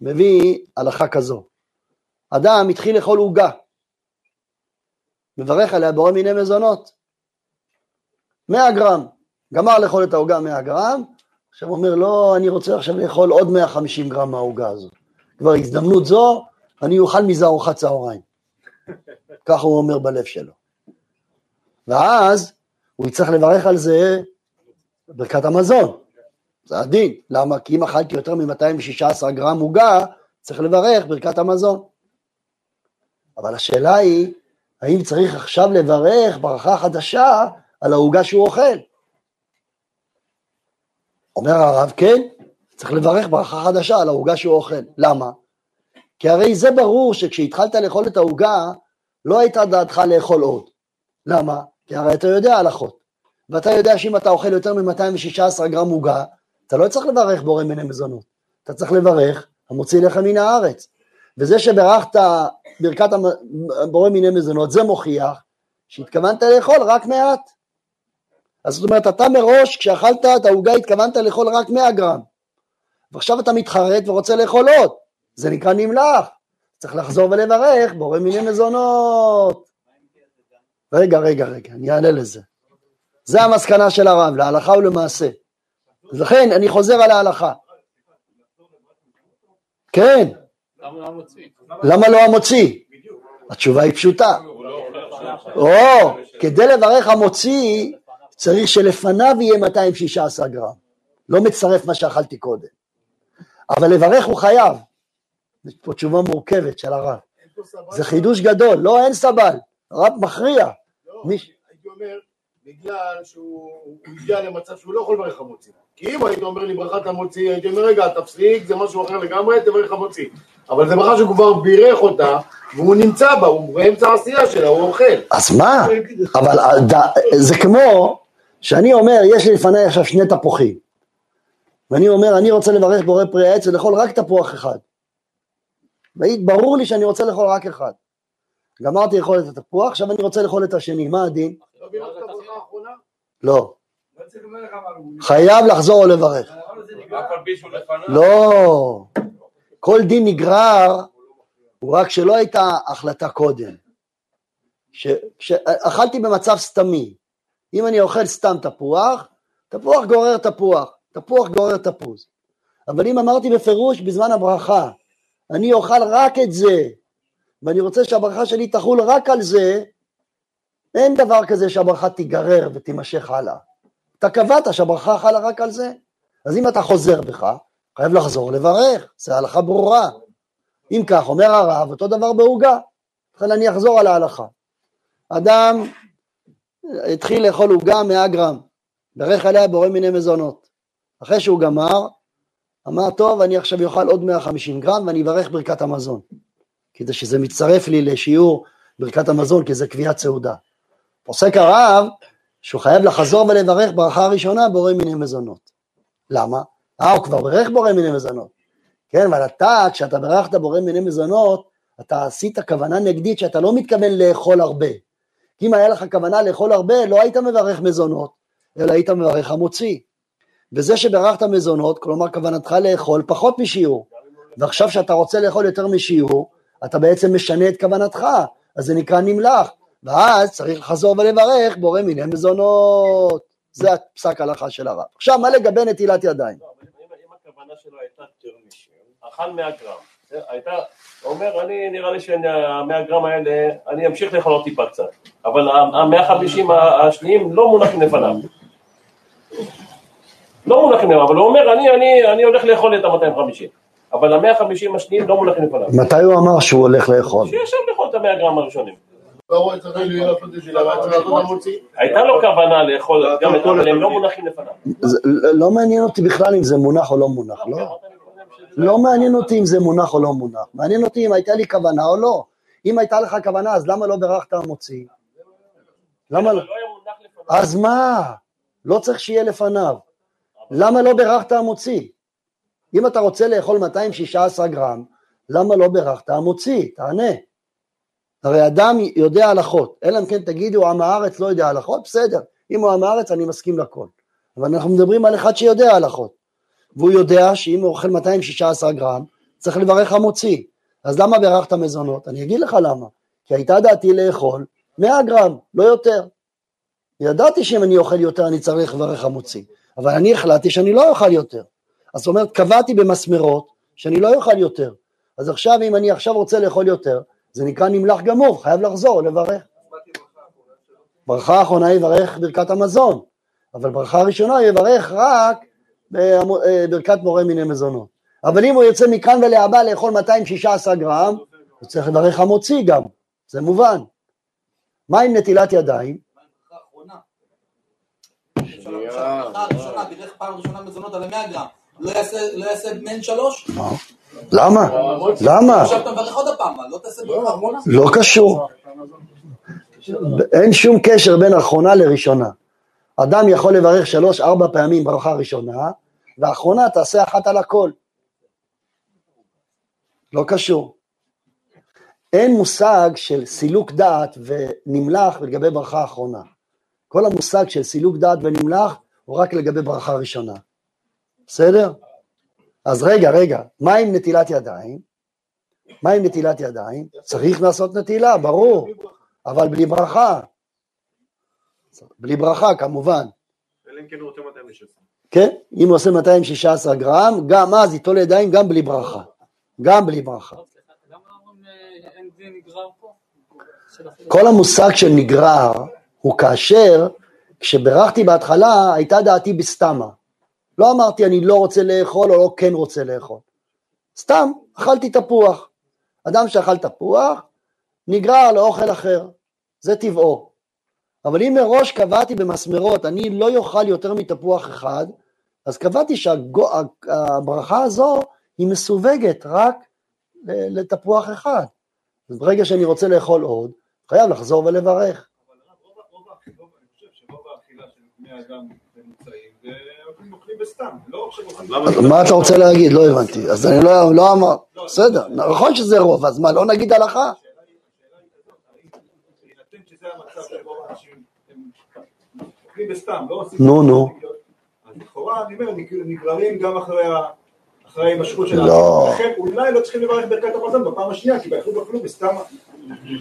מביא הלכה כזו. אדם התחיל לאכול עוגה, מברך עליה בורא מיני מזונות. 100 גרם, גמר לאכול את העוגה 100 גרם, עכשיו אומר, לא, אני רוצה עכשיו לאכול עוד 150 גרם מהעוגה הזו. כבר הזדמנות זו, אני אוכל מזה ארוחת צהריים. (laughs) ככה הוא אומר בלב שלו. ואז הוא יצטרך לברך על זה ברכת המזון. זה הדין. למה? כי אם אכלתי יותר מ-216 גרם עוגה, צריך לברך ברכת המזון. אבל השאלה היא, האם צריך עכשיו לברך ברכה חדשה על העוגה שהוא אוכל? אומר הרב, כן, צריך לברך ברכה חדשה על העוגה שהוא אוכל. למה? כי הרי זה ברור שכשהתחלת לאכול את העוגה, לא הייתה דעתך לאכול עוד. למה? כי הרי אתה יודע הלכות. ואתה יודע שאם אתה אוכל יותר מ-216 גרם עוגה, אתה לא צריך לברך בורא מיני מזונות. אתה צריך לברך המוציא לך מן הארץ. וזה שברכת ברכת המ- בורא מיני מזונות, זה מוכיח שהתכוונת לאכול רק מעט. אז זאת אומרת, אתה מראש, כשאכלת את העוגה, התכוונת לאכול רק 100 גרם. ועכשיו אתה מתחרט ורוצה לאכול עוד. זה נקרא נמלח. צריך לחזור ולברך, בורא מיני מזונות. רגע, רגע, רגע, אני אענה לזה. זה המסקנה של הרב, להלכה ולמעשה. לכן, אני חוזר על ההלכה. כן, למה לא? למה לא המוציא? התשובה היא פשוטה. או, כדי לברך המוציא, צריך שלפניו יהיה 216 גרם. לא מצטרף מה שאכלתי קודם. אבל לברך הוא חייב. יש פה תשובה מורכבת של הרב. זה חידוש גדול, לא אין סבל, הרב מכריע. מי- הייתי אומר, בגלל שהוא הוא הגיע למצב שהוא לא יכול לברך המוציא. כי אם היית אומר לי ברכת המוציא, הייתי אומר, רגע, תפסיק, זה משהו אחר לגמרי, תברך המוציא. אבל זה ברכה שהוא כבר בירך אותה, והוא נמצא בה, הוא באמצע העשייה שלה, הוא אוכל. אז מה? אבל הד- זה כמו שאני אומר, יש לי לפניי עכשיו שני תפוחים. ואני אומר, אני רוצה לברך בורא פרי העץ ולאכול רק תפוח אחד. ברור לי שאני רוצה לאכול רק אחד. גמרתי לאכול את התפוח, עכשיו אני רוצה לאכול את השני, מה הדין? לא חייב לחזור או לברך. לא. כל דין נגרר הוא רק שלא הייתה החלטה קודם. ש- שאכלתי במצב סתמי. אם אני אוכל סתם תפוח, תפוח גורר תפוח, תפוח גורר תפוז. אבל אם אמרתי בפירוש בזמן הברכה, אני אוכל רק את זה, ואני רוצה שהברכה שלי תחול רק על זה, אין דבר כזה שהברכה תיגרר ותימשך הלאה. אתה קבעת שהברכה חלה רק על זה. אז אם אתה חוזר בך, חייב לחזור לברך, זה הלכה ברורה. אם כך, אומר הרב, אותו דבר בעוגה. לכן אני אחזור על ההלכה. אדם התחיל לאכול עוגה 100 גרם, ברך עליה בורא מיני מזונות. אחרי שהוא גמר, אמר, טוב, אני עכשיו אוכל עוד 150 גרם ואני אברך ברכת המזון. כדי שזה מצטרף לי לשיעור ברכת המזון, כי זה קביעת סעודה. פוסק הרב שהוא חייב לחזור ולברך ברכה הראשונה בורא מיני מזונות. למה? אה, הוא כבר ברך בורא מיני מזונות. כן, אבל אתה, כשאתה ברכת בורא מיני מזונות, אתה עשית כוונה נגדית שאתה לא מתכוון לאכול הרבה. כי אם היה לך כוונה לאכול הרבה, לא היית מברך מזונות, אלא היית מברך המוציא. וזה שברכת מזונות, כלומר כוונתך לאכול פחות משיעור, ועכשיו שאתה רוצה לאכול יותר משיעור, אתה בעצם משנה את כוונתך, אז זה נקרא נמלח, ואז צריך לחזור ולברך בורא מיני מזונות. זה הפסק הלכה של הרב. עכשיו, מה לגבי נטילת ידיים? לא, אם הכוונה שלו הייתה משם, אכל 100 גרם, הייתה, אומר, אני נראה לי שה-100 גרם האלה, אני אמשיך לאכול עוד טיפה קצת, אבל ה-150 השניים לא מונחים לפניו. לא מונחים לפניו, אבל הוא אומר, אני, אני, אני הולך לאכול את ה-250, אבל ה-150 השניים לא מונחים לפניו. מתי הוא אמר שהוא הולך לאכול? שישב לאכול את ה-100 גרם הראשונים. לא רואה את המוציא? הייתה לו כוונה לאכול גם את אבל הם לא מונחים לפניו. לא מעניין אותי בכלל אם זה מונח או לא מונח, לא? לא מעניין אותי אם זה מונח או לא מונח, מעניין אותי אם הייתה לי כוונה או לא. אם הייתה לך כוונה, אז למה לא בירכת המוציא? למה לא? לא. אז מה? לא צריך שיהיה לפניו. למה לא בירכת המוציא? אם אתה רוצה לאכול 216 גרם, למה לא בירכת המוציא? תענה. הרי אדם יודע הלכות, אלא אם כן תגידו עם הארץ לא יודע הלכות, בסדר, אם הוא עם הארץ אני מסכים לכל. אבל אנחנו מדברים על אחד שיודע הלכות, והוא יודע שאם הוא אוכל 216 גרם, צריך לברך המוציא. אז למה בירכת מזונות? אני אגיד לך למה. כי הייתה דעתי לאכול 100 גרם, לא יותר. ידעתי שאם אני אוכל יותר אני צריך לברך המוציא, אבל אני החלטתי שאני לא אוכל יותר. אז זאת אומרת, קבעתי במסמרות שאני לא אוכל יותר. אז עכשיו, אם אני עכשיו רוצה לאכול יותר, זה נקרא נמלח גמור, חייב לחזור, לברך. ברכה האחרונה יברך ברכת המזון, אבל ברכה הראשונה יברך רק אה, ברכת מורה מיני מזונות. אבל אם הוא יוצא מכאן ולהבא לאכול 216 גרם, הוא צריך לברך המוציא גם, זה מובן. מה עם נטילת ידיים? בירך פעם ראשונה מזונות על ה-100 גרם. לא יעשה- לא בין שלוש? למה? למה? לא אחרונה? לא קשור. אין שום קשר בין אחרונה לראשונה. אדם יכול לברך שלוש ארבע פעמים ברכה ראשונה, והאחרונה תעשה אחת על הכל. לא קשור. אין מושג של סילוק דעת ונמלח לגבי ברכה אחרונה. כל המושג של סילוק דעת ונמלח הוא רק לגבי ברכה ראשונה. בסדר? אז רגע, רגע, מה עם נטילת ידיים? מה עם נטילת ידיים? צריך לעשות נטילה, ברור, אבל בלי ברכה. בלי ברכה, כמובן. אלא אם כן הוא רוצה 216. כן? אם הוא עושה 216 גרם, גם אז ייטול ידיים גם בלי ברכה. גם בלי ברכה. אה. כל המושג של נגרר הוא כאשר, כשבירכתי בהתחלה, הייתה דעתי בסתמה. לא אמרתי אני לא רוצה לאכול או לא כן רוצה לאכול. סתם, אכלתי תפוח. אדם שאכל תפוח, נגרר לאוכל אחר. זה טבעו. אבל אם מראש קבעתי במסמרות, אני לא אוכל יותר מתפוח אחד, אז קבעתי שהברכה הזו היא מסווגת רק לתפוח אחד. אז ברגע שאני רוצה לאכול עוד, חייב לחזור ולברך. אבל רוב, האכילה של בני אדם ממוצעים, לא מה אתה רוצה להגיד? לא הבנתי. אז אני לא, לא אמר, בסדר, נכון שזה רוב, אז מה, לא נגיד הלכה? לא. נו, נו. אז לכאורה, אני אומר, נג- נגררים גם אחרי ההימשכות של לא. לכן אולי לא צריכים לברך ברכת המזון בפעם השנייה, כי באכלו ואכלו בסתם...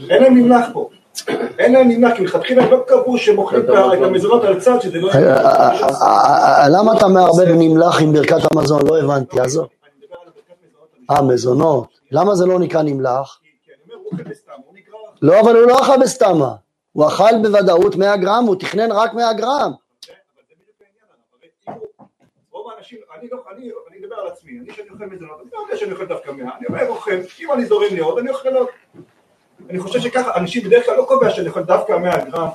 אין להם נמלח פה. אין להם נמלח, כי מלכתחילה הם לא קבעו שהם אוכלים את המזונות על צד, שזה לא... אה, אה, אה, למה אתה מערבב נמלח עם ברכת המזון? לא הבנתי, עזוב. אה, מזונות. למה זה לא נקרא נמלח? כי אני אומר, הוא אוכל בסתם, הוא נגרר לא, אבל הוא לא אכל בסתמה. הוא אכל בוודאות 100 גרם, הוא תכנן רק 100 גרם. אני לא, אני, אני מדבר על עצמי, אני שאני אוכל מזונות, אני לא יודע שאני אוכל דווקא 100, אני אוכל, אם אני זורם לי עוד, אני אוכל עוד. אני חושב שככה, אנשים בדרך כלל לא קובע שלאכול דווקא 100 גרם.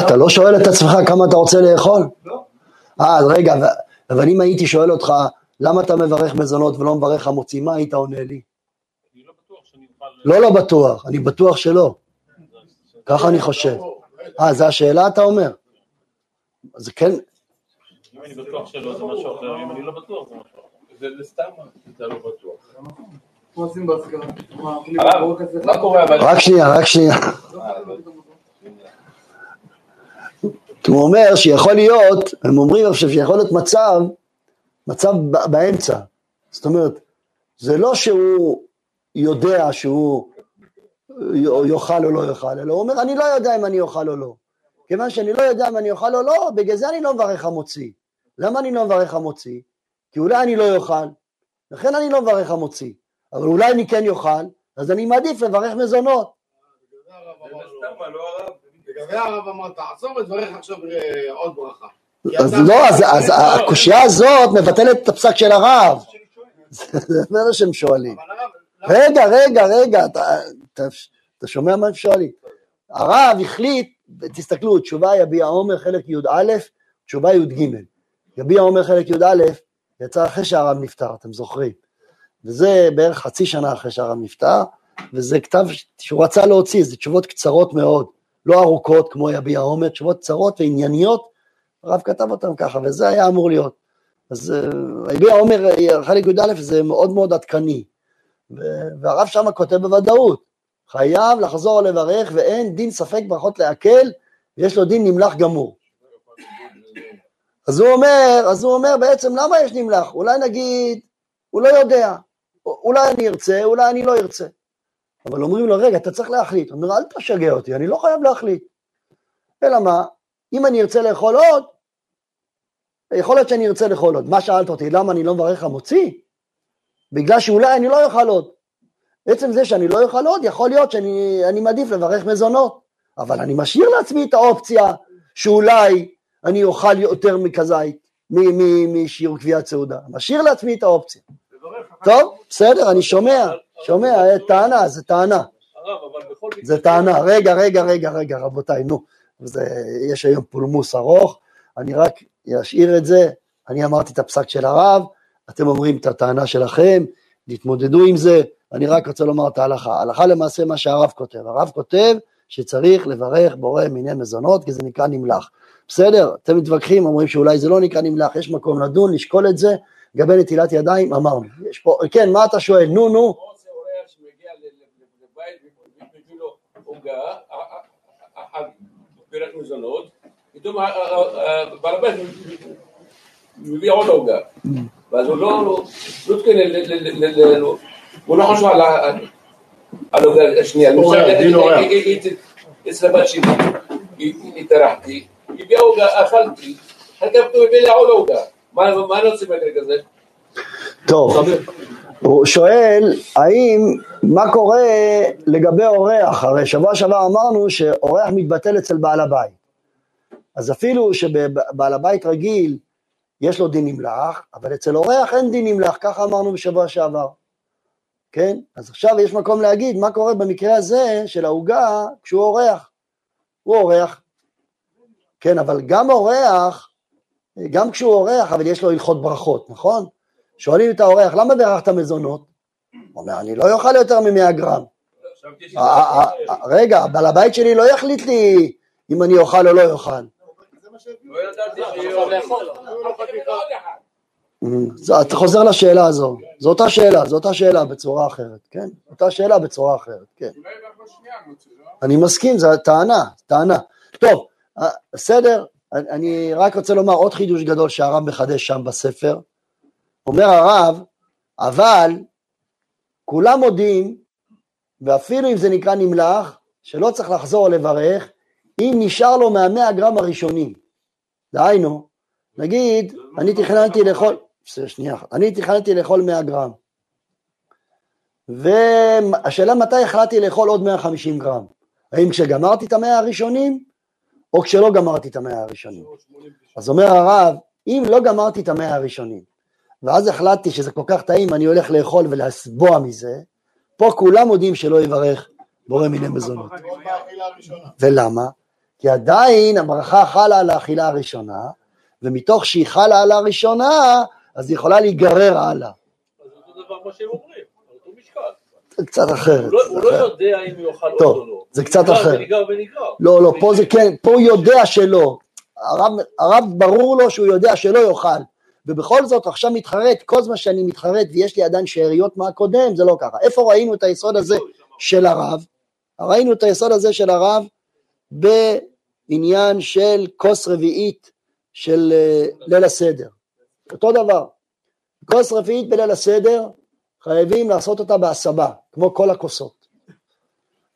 אתה לא שואל את עצמך כמה אתה רוצה לאכול? לא. אה, רגע, אבל אם הייתי שואל אותך, למה אתה מברך מזונות ולא מברך חמוצי, מה היית עונה לי? לא לא בטוח, אני בטוח שלא. ככה אני חושב. אה, זו השאלה אתה אומר? אז כן, אם אני בטוח שלא זה משהו אחר, אם אני לא בטוח זה משהו אחר. זה זה סתם, אתה לא בטוח. רק שנייה, רק שנייה. הוא אומר שיכול להיות, הם אומרים עכשיו שיכול להיות מצב, מצב באמצע. זאת אומרת, זה לא שהוא יודע שהוא יאכל או לא יאכל, אלא הוא אומר, אני לא יודע אם אני אוכל או לא. כיוון שאני לא יודע אם אני אוכל או לא, בגלל זה אני לא מברך חמוצי. למה אני לא מברך חמוצי? כי אולי אני לא אוכל, לכן אני לא מברך חמוצי. אבל אולי אני כן אוכל, אז אני מעדיף לברך מזונות. לגבי הרב אמר, תעצור ותברך עכשיו עוד ברכה. אז לא, אז, הקושייה הזאת מבטלת את הפסק של הרב. זה (laughs) מה שהם שואלים. רגע, רגע, רגע, אתה שומע מה הם שואלים? הרב החליט, תסתכלו, תשובה יביע עומר חלק י"א, תשובה י"ג. יביע עומר חלק י"א יצא אחרי שהרב נפטר, אתם זוכרים. וזה בערך חצי שנה אחרי שהרב נפטר, וזה כתב שהוא רצה להוציא, זה תשובות קצרות מאוד, לא ארוכות כמו יביע עומר, תשובות קצרות וענייניות, הרב כתב אותם ככה, וזה היה אמור להיות. אז יביע עומר, חלק י"א זה מאוד מאוד עדכני, והרב שמה כותב בוודאות, חייב לחזור לברך ואין דין ספק ברכות להקל, יש לו דין נמלח גמור. אז הוא אומר, אז הוא אומר בעצם למה יש נמלח? אולי נגיד, הוא לא יודע, אולי אני ארצה, אולי אני לא ארצה. אבל אומרים לו, רגע, אתה צריך להחליט. הוא אומר, אל תשגע אותי, אני לא חייב להחליט. אלא מה, אם אני ארצה לאכול עוד, יכול להיות שאני ארצה לאכול עוד. מה שאלת אותי, למה אני לא מברך חמוצי? בגלל שאולי אני לא אוכל עוד. עצם זה שאני לא אוכל עוד, יכול להיות שאני אני מעדיף לברך מזונות. אבל אני משאיר לעצמי את האופציה שאולי אני אוכל יותר מכזית, משיעור קביעת סעודה. משאיר לעצמי את האופציה. טוב, בסדר, אני שומע, שומע, אה, טענה, זה טענה. זה טענה, רגע, רגע, רגע, רגע, רבותיי, נו, זה, יש היום פולמוס ארוך, אני רק אשאיר את זה, אני אמרתי את הפסק של הרב, אתם אומרים את הטענה שלכם, תתמודדו עם זה, אני רק רוצה לומר את ההלכה, הלכה למעשה מה שהרב כותב, הרב כותב שצריך לברך בורא מיני מזונות, כי זה נקרא נמלח, בסדר, אתם מתווכחים, אומרים שאולי זה לא נקרא נמלח, יש מקום לדון, לשקול את זה, לגבי נטילת ידיים, אמרנו, יש פה, כן, מה אתה שואל, נו, נו, פתאום ה- ה- ה- בעל הבית מביא עוד עוגה, ואז הוא לא, לא לא תקן, ל- ל- ל- ל- ל- הוא לא חושב על העוגה השנייה, אצל הבת שלי, התארחתי, הביאה עוגה, אכלתי, אחר כך הוא הביא לי עוד עוגה, מה? טוב, הוא שואל, האם, מה קורה לגבי אורח? הרי שבוע שעבר אמרנו שאורח מתבטל אצל בעל הבית. אז אפילו שבעל הבית רגיל יש לו דין נמלח, אבל אצל אורח אין דין נמלח, ככה אמרנו בשבוע שעבר. כן? אז עכשיו יש מקום להגיד מה קורה במקרה הזה של העוגה כשהוא אורח. הוא אורח. כן, אבל גם אורח, גם כשהוא אורח, אבל יש לו הלכות ברכות, נכון? שואלים את האורח, למה בירכת מזונות? הוא אומר, אני לא אוכל יותר מ-100 גרם. אה, אה, אה, רגע, בעל הבית שלי לא יחליט לי אם אני אוכל או לא אוכל. לא. Mm, אתה חוזר לשאלה הזו, זו אותה שאלה, זו אותה שאלה בצורה אחרת, כן? אותה שאלה בצורה אחרת, כן. לא? אני מסכים, זו טענה, טענה. טוב, אה, בסדר, אני- רק רוצה לומר עוד חידוש גדול שהרב מחדש שם בספר. אומר הרב, אבל כולם מודים, ואפילו אם זה נקרא נמלח, שלא צריך לחזור לברך, אם נשאר לו מהמאה גרם הראשונים. דהיינו, נגיד, אני תכננתי לאכול, שנייה אחת, אני תכננתי לאכול 100 גרם, והשאלה מתי החלטתי לאכול עוד 150 גרם, האם כשגמרתי את המאה הראשונים, או כשלא גמרתי את המאה הראשונים. אז אומר הרב, אם לא גמרתי את המאה הראשונים, ואז החלטתי שזה כל כך טעים, אני הולך לאכול ולהסבוע מזה, פה כולם יודעים שלא יברך בורא מיני מזונות. ולמה? כי עדיין הברכה חלה על האכילה הראשונה, ומתוך שהיא חלה על הראשונה, אז היא יכולה להיגרר הלאה. אז אותו דבר מה שהם אומרים, משקל. קצת אחרת. הוא לא- לא אחרת. יודע אם הוא יאכל עוד או לא. זה קצת נגרר אחר. ונגרר ונגרר. לא, לא, פה זה כן, פה הוא יודע שלא. הרב, הרב ברור לו שהוא יודע שלא יאכל. ובכל זאת עכשיו מתחרט, כל זמן שאני מתחרט ויש לי עדיין שאריות מהקודם, זה לא ככה. איפה ראינו את היסוד הזה של הרב? ראינו את היסוד הזה של הרב בעניין של כוס רביעית של אה, ליל הסדר. אותו דבר. כוס רביעית בליל הסדר, חייבים לעשות אותה בהסבה, כמו כל הכוסות.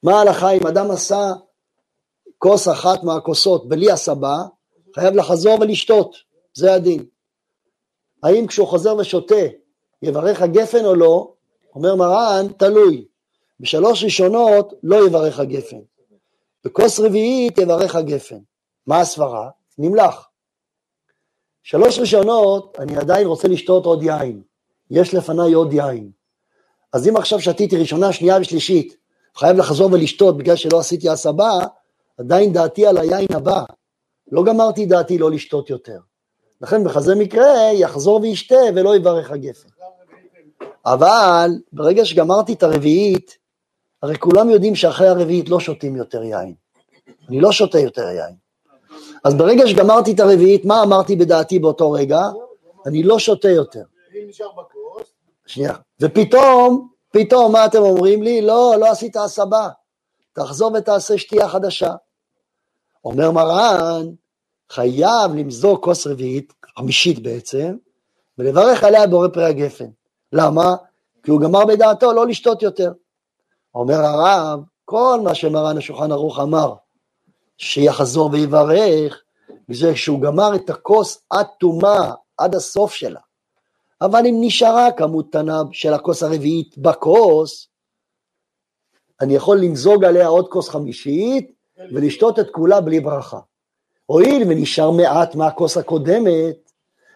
מה ההלכה אם אדם עשה כוס אחת מהכוסות בלי הסבה, חייב לחזור ולשתות, זה הדין. האם כשהוא חוזר ושותה יברך הגפן או לא? אומר מרן, תלוי. בשלוש ראשונות לא יברך הגפן. בכוס רביעית יברך הגפן. מה הסברה? נמלח. שלוש ראשונות אני עדיין רוצה לשתות עוד יין. יש לפניי עוד יין. אז אם עכשיו שתיתי ראשונה, שנייה ושלישית, חייב לחזור ולשתות בגלל שלא עשיתי הסבה, עדיין דעתי על היין הבא. לא גמרתי דעתי לא לשתות יותר. לכן בכזה מקרה יחזור וישתה ולא יברך הגפן. אבל ברגע שגמרתי את הרביעית, הרי כולם יודעים שאחרי הרביעית לא שותים יותר יין. אני לא שותה יותר יין. אז ברגע שגמרתי את הרביעית, מה אמרתי בדעתי באותו רגע? אני לא שותה יותר. אם נשאר בכוס, שנייה. ופתאום, פתאום מה אתם אומרים לי? לא, לא עשית הסבה. תחזור ותעשה שתייה חדשה. אומר מרן, חייב למזוג כוס רביעית, חמישית בעצם, ולברך עליה בורא פרי הגפן. למה? כי הוא גמר בדעתו לא לשתות יותר. אומר הרב, כל מה שמרן השולחן ערוך אמר, שיחזור ויברך, זה שהוא גמר את הכוס עד תומה, עד הסוף שלה. אבל אם נשארה כמות קטנה של הכוס הרביעית בכוס, אני יכול למזוג עליה עוד כוס חמישית ולשתות את כולה בלי ברכה. הואיל ונשאר מעט מהכוס הקודמת,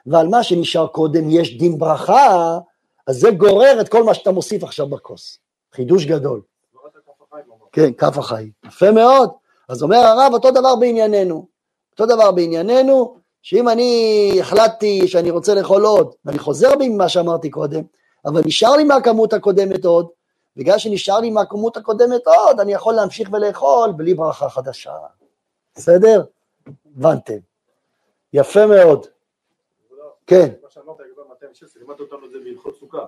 ועל מה שנשאר קודם יש דין ברכה, אז זה גורר את כל מה שאתה מוסיף עכשיו בכוס. חידוש גדול. כן, כף החיים. יפה מאוד. אז אומר הרב, אותו דבר בענייננו. אותו דבר בענייננו, שאם אני החלטתי שאני רוצה לאכול עוד, ואני חוזר בי ממה שאמרתי קודם, אבל נשאר לי מהכמות הקודמת עוד, בגלל שנשאר לי מהכמות הקודמת עוד, אני יכול להמשיך ולאכול בלי ברכה חדשה. בסדר? הבנתם. יפה מאוד. כן. מה שאמרת לגבי 216, לימדת אותנו את זה בהלכות סוכה.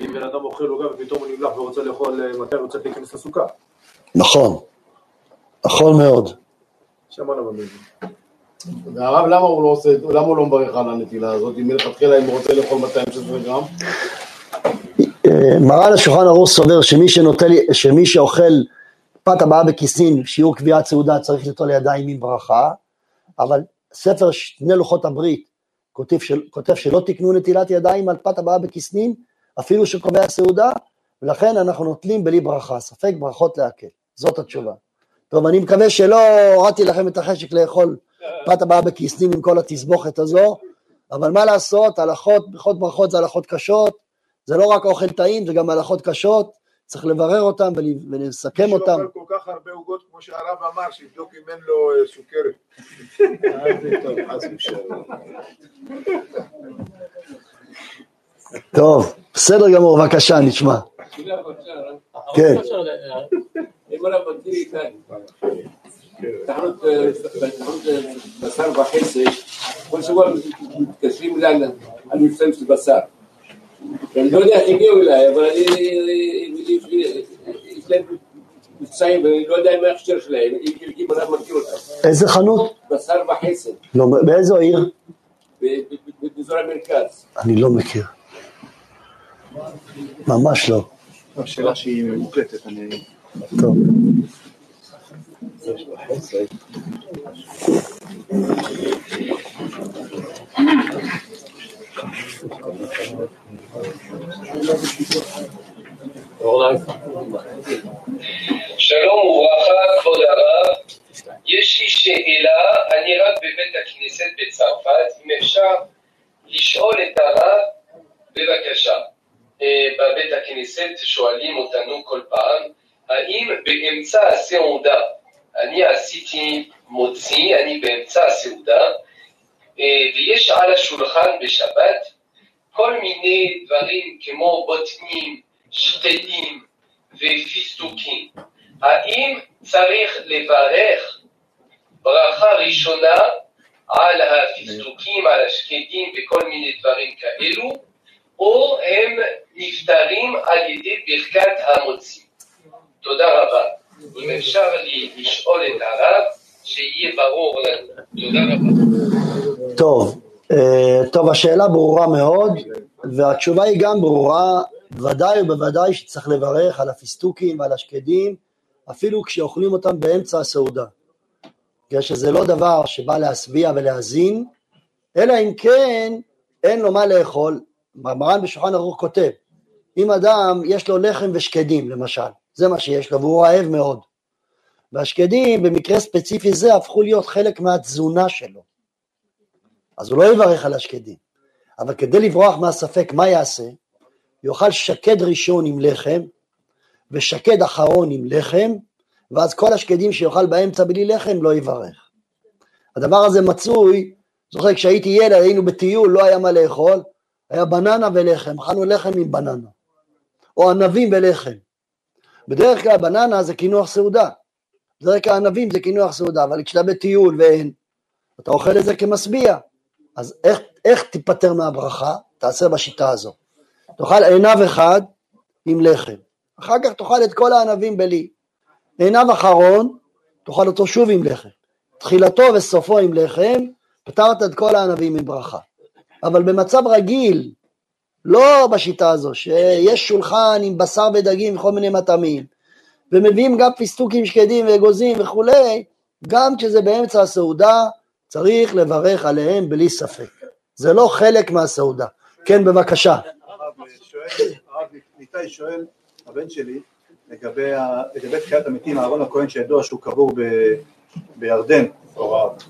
אם בן אדם אוכל עוגה ופתאום הוא נמלח ורוצה לאכול אה, מתי הוא צריך להיכנס לסוכה. נכון. נכון מאוד. שמענו במילים. והרב למה הוא לא עושה, למה הוא לא מברך על הנטילה הזאת, אם מלכתחילה אם הוא רוצה לאכול 216 גרם? מרן השולחן ערוך סובר שמי, שנוטל, שמי שאוכל פת הבאה בכיסין, שיעור קביעת סעודה, צריך ליטול לידיים עם ברכה, אבל ספר שני לוחות הברית כותב, של, כותב שלא תקנו נטילת ידיים על פת הבאה בכיסנין, אפילו שקובע סעודה, ולכן אנחנו נוטלים בלי ברכה, ספק ברכות להקל, זאת התשובה. טוב, אני מקווה שלא הורדתי לכם את החשק לאכול פת הבאה בכיסנין עם כל התסבוכת הזו, אבל מה לעשות, הלכות, ברכות ברכות זה הלכות קשות, זה לא רק אוכל טעים, זה גם הלכות קשות, צריך לברר אותם ול- ולסכם אותם. מישהו אוכל כל כך הרבה עוגות כמו שהרב אמר, שיבדוק אם אין לו אה, סוכרת. טוב, בסדר גמור, בבקשה, נשמע. כן. תחנות תחנות בשר וחצי, כל שבוע מתקשרים אליי על מבצעים של בשר. ואני לא יודע איך הגיעו אליי, אבל אני, יש להם מבצעים ואני לא יודע מה ההכשר שלהם, אם הרב מכיר אותם. איזה חנות? בשר וחצי, לא, באיזו עיר? באזור המרכז. אני לא מכיר. ממש לא. השאלה שהיא מוקלטת, אני... טוב. שלום וברכה, כבוד הרב. יש לי שאלה, אני רק בבית הכנסת בצרפת, אם אפשר לשאול את הרב, בבקשה. אה, בבית הכנסת שואלים אותנו כל פעם, האם באמצע הסעודה, אני עשיתי מוציא, אני באמצע הסעודה, אה, ויש על השולחן בשבת כל מיני דברים כמו בוטנים, שקדים ופיסטוקים. האם צריך לברך ברכה ראשונה על הפיסטוקים, על השקדים וכל מיני דברים כאלו, או הם נפטרים על ידי ברכת המוציא. תודה רבה. אם אפשר לשאול את הרב, שיהיה ברור לנו. תודה רבה. טוב, אה, טוב, השאלה ברורה מאוד, והתשובה היא גם ברורה, ודאי ובוודאי שצריך לברך על הפיסטוקים ועל השקדים, אפילו כשאוכלים אותם באמצע הסעודה. בגלל שזה לא דבר שבא להשביע ולהזין, אלא אם כן אין לו מה לאכול. מרן בשולחן ערוך כותב, אם אדם יש לו לחם ושקדים למשל, זה מה שיש לו והוא רעב מאוד, והשקדים במקרה ספציפי זה הפכו להיות חלק מהתזונה שלו, אז הוא לא יברך על השקדים, אבל כדי לברוח מהספק מה יעשה? יאכל שקד ראשון עם לחם ושקד אחרון עם לחם ואז כל השקדים שיאכל באמצע בלי לחם לא יברך. הדבר הזה מצוי, זוכר כשהייתי ילד היינו בטיול לא היה מה לאכול, היה בננה ולחם, אכלנו לחם עם בננה, או ענבים ולחם. בדרך כלל בננה זה קינוח סעודה, בדרך כלל ענבים זה קינוח סעודה, אבל כשאתה בטיול ואין, אתה אוכל את זה כמשביע, אז איך, איך תיפטר מהברכה? תעשה בשיטה הזו. תאכל עינב אחד עם לחם, אחר כך תאכל את כל הענבים בלי. עינב אחרון, תאכל אותו שוב עם לחם. תחילתו וסופו עם לחם, פתרת את כל הענבים עם ברכה. אבל במצב רגיל, לא בשיטה הזו, שיש שולחן עם בשר ודגים וכל מיני מטעמים, ומביאים גם פיסטוקים שקדים ואגוזים וכולי, גם כשזה באמצע הסעודה, צריך לברך עליהם בלי ספק. זה לא חלק מהסעודה. כן, בבקשה. הרב ניתאי שואל, הבן שלי, לגבי, תחיית המתים, אהרון הכהן שידוע שהוא קבור ב, בירדן,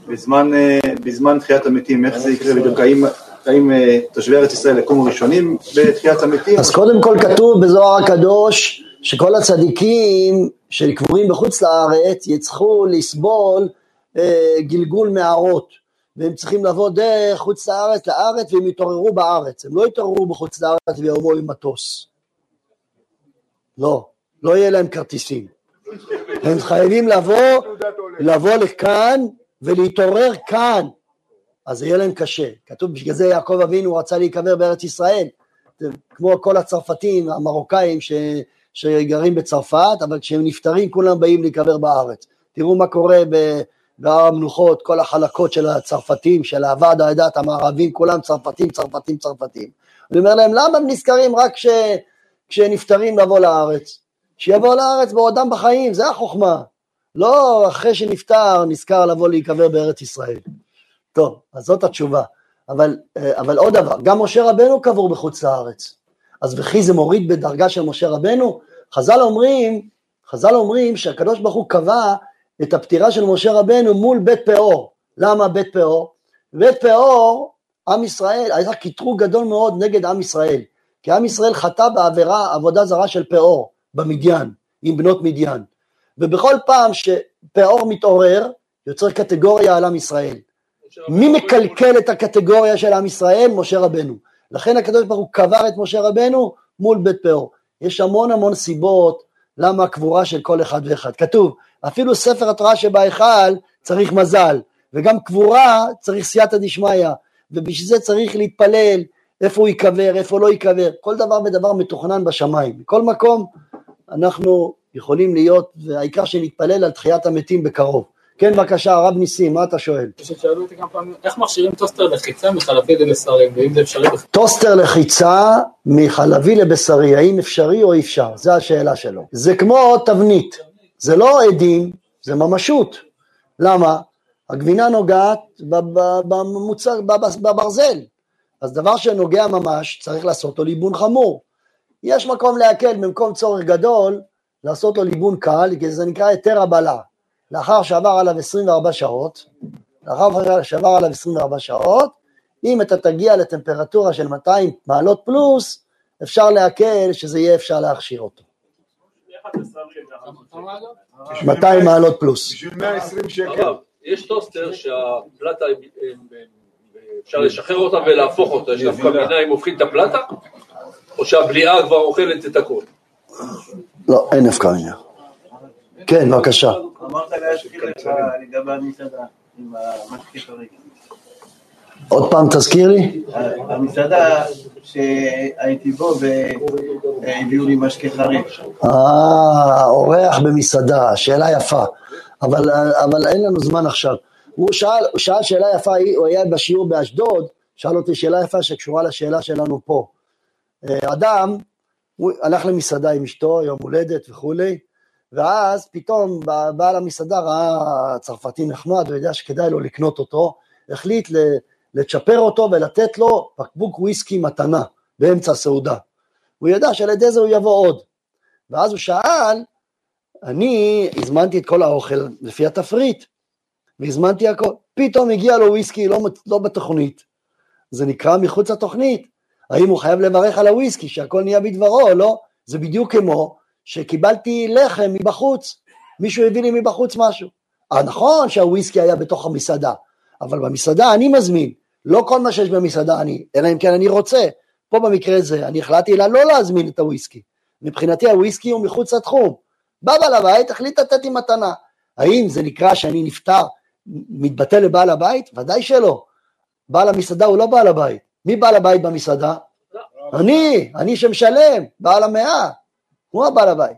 בזמן, אה, בזמן תחיית המתים, איך זה יקרה בדיוק? האם, האם אה, תושבי ארץ ישראל יקומו ראשונים בתחיית המתים? אז קודם כל כתוב בזוהר הקדוש שכל הצדיקים שקבורים בחוץ לארץ יצטרכו לסבול אה, גלגול מערות והם צריכים לבוא דרך חוץ לארץ לארץ והם יתעוררו בארץ, הם לא יתעוררו בחוץ לארץ ויבואו עם מטוס, לא, לא יהיה להם כרטיסים, הם חייבים לבוא, לבוא לכאן ולהתעורר כאן, אז יהיה להם קשה, כתוב בגלל זה יעקב אבינו רצה להיקבר בארץ ישראל, כמו כל הצרפתים המרוקאים ש, שגרים בצרפת, אבל כשהם נפטרים כולם באים להיקבר בארץ, תראו מה קורה ב... בהר המנוחות, כל החלקות של הצרפתים, של הוועד העדת המערבים, כולם צרפתים, צרפתים, צרפתים. אני אומר להם, למה הם נזכרים רק כש, כשנפטרים לבוא לארץ? שיבוא לארץ בעודם בחיים, זה החוכמה. לא אחרי שנפטר נזכר לבוא להיקבר בארץ ישראל. טוב, אז זאת התשובה. אבל, אבל עוד דבר, גם משה רבנו קבור בחוץ לארץ. אז וכי זה מוריד בדרגה של משה רבנו? חז"ל אומרים, חז"ל אומרים שהקדוש ברוך הוא קבע את הפטירה של משה רבנו מול בית פאור. למה בית פאור? בית פאור, עם ישראל, היה קטרוג גדול מאוד נגד עם ישראל. כי עם ישראל חטא בעבירה עבודה זרה של פאור במדיין, עם בנות מדיין. ובכל פעם שפאור מתעורר, יוצר קטגוריה על עם ישראל. מי מקלקל את הקטגוריה של עם ישראל? משה רבנו. לכן הקדוש ברוך הוא קבר את משה רבנו מול בית פאור. יש המון המון סיבות למה הקבורה של כל אחד ואחד. כתוב, אפילו ספר התורה שבהיכל צריך מזל, וגם קבורה צריך סייעתא דשמיא, ובשביל זה צריך להתפלל איפה הוא ייקבר, איפה לא ייקבר, כל דבר ודבר מתוכנן בשמיים. מכל מקום אנחנו יכולים להיות, והעיקר שנתפלל על תחיית המתים בקרוב. כן, בבקשה, הרב ניסים, מה אתה שואל? שאלו אותי כמה פעמים, איך מכשירים טוסטר לחיצה מחלבי לבשרי, ואם זה אפשרי בכלל? טוסטר לחיצה מחלבי לבשרי, האם אפשרי או אי אפשר? זו השאלה שלו. זה כמו תבנית, זה לא אדים, זה ממשות. למה? הגבינה נוגעת במוצר, בברזל. אז דבר שנוגע ממש, צריך לעשות לו ליבון חמור. יש מקום להקל במקום צורך גדול, לעשות לו ליבון קל, כי זה נקרא היתר הבלה. לאחר שעבר עליו 24 שעות, לאחר שעבר עליו 24 שעות, אם אתה תגיע לטמפרטורה של 200 מעלות פלוס, אפשר להקל שזה יהיה אפשר להכשיר אותו. 200 מעלות פלוס. בשביל 120 שקל. יש טוסטר שהפלטה, אפשר לשחרר אותה ולהפוך אותה, יש דווקא ביניים הופכים את הפלטה, או שהבליעה כבר אוכלת את הכל. לא, אין נפקא מינה. כן, בבקשה. אמרת להזכיר לך לגבי המסעדה עם המשקה חריג. עוד פעם תזכיר לי. המסעדה שהייתי בו והביאו לי משקה חריג. אה, אורח במסעדה, שאלה יפה. אבל, אבל אין לנו זמן עכשיו. הוא שאל, שאל שאלה יפה, הוא היה בשיעור באשדוד, שאל אותי שאלה יפה שקשורה לשאלה שלנו פה. אה, אדם, הוא הלך למסעדה עם אשתו, יום הולדת וכולי, ואז פתאום בעל המסעדה ראה צרפתי נחמד, הוא יודע שכדאי לו לקנות אותו, החליט לצ'פר אותו ולתת לו בקבוק וויסקי מתנה באמצע הסעודה. הוא ידע שעל ידי זה הוא יבוא עוד. ואז הוא שאל, אני הזמנתי את כל האוכל לפי התפריט, והזמנתי הכל. פתאום הגיע לו וויסקי לא, לא בתוכנית, זה נקרא מחוץ לתוכנית. האם הוא חייב לברך על הוויסקי, שהכל נהיה בדברו או לא? זה בדיוק כמו שקיבלתי לחם מבחוץ, מישהו הביא לי מבחוץ משהו. אה, נכון שהוויסקי היה בתוך המסעדה, אבל במסעדה אני מזמין, לא כל מה שיש במסעדה אני, אלא אם כן אני רוצה. פה במקרה זה, אני החלטתי לה לא להזמין את הוויסקי. מבחינתי הוויסקי הוא מחוץ לתחום. בא בעל הבית, החליט לתת לי מתנה. האם זה נקרא שאני נפטר, מתבטא לבעל הבית? ודאי שלא. בעל המסעדה הוא לא בעל הבית. מי בעל הבית במסעדה? אני, אני שמשלם, בעל המאה. הוא הבעל הבית.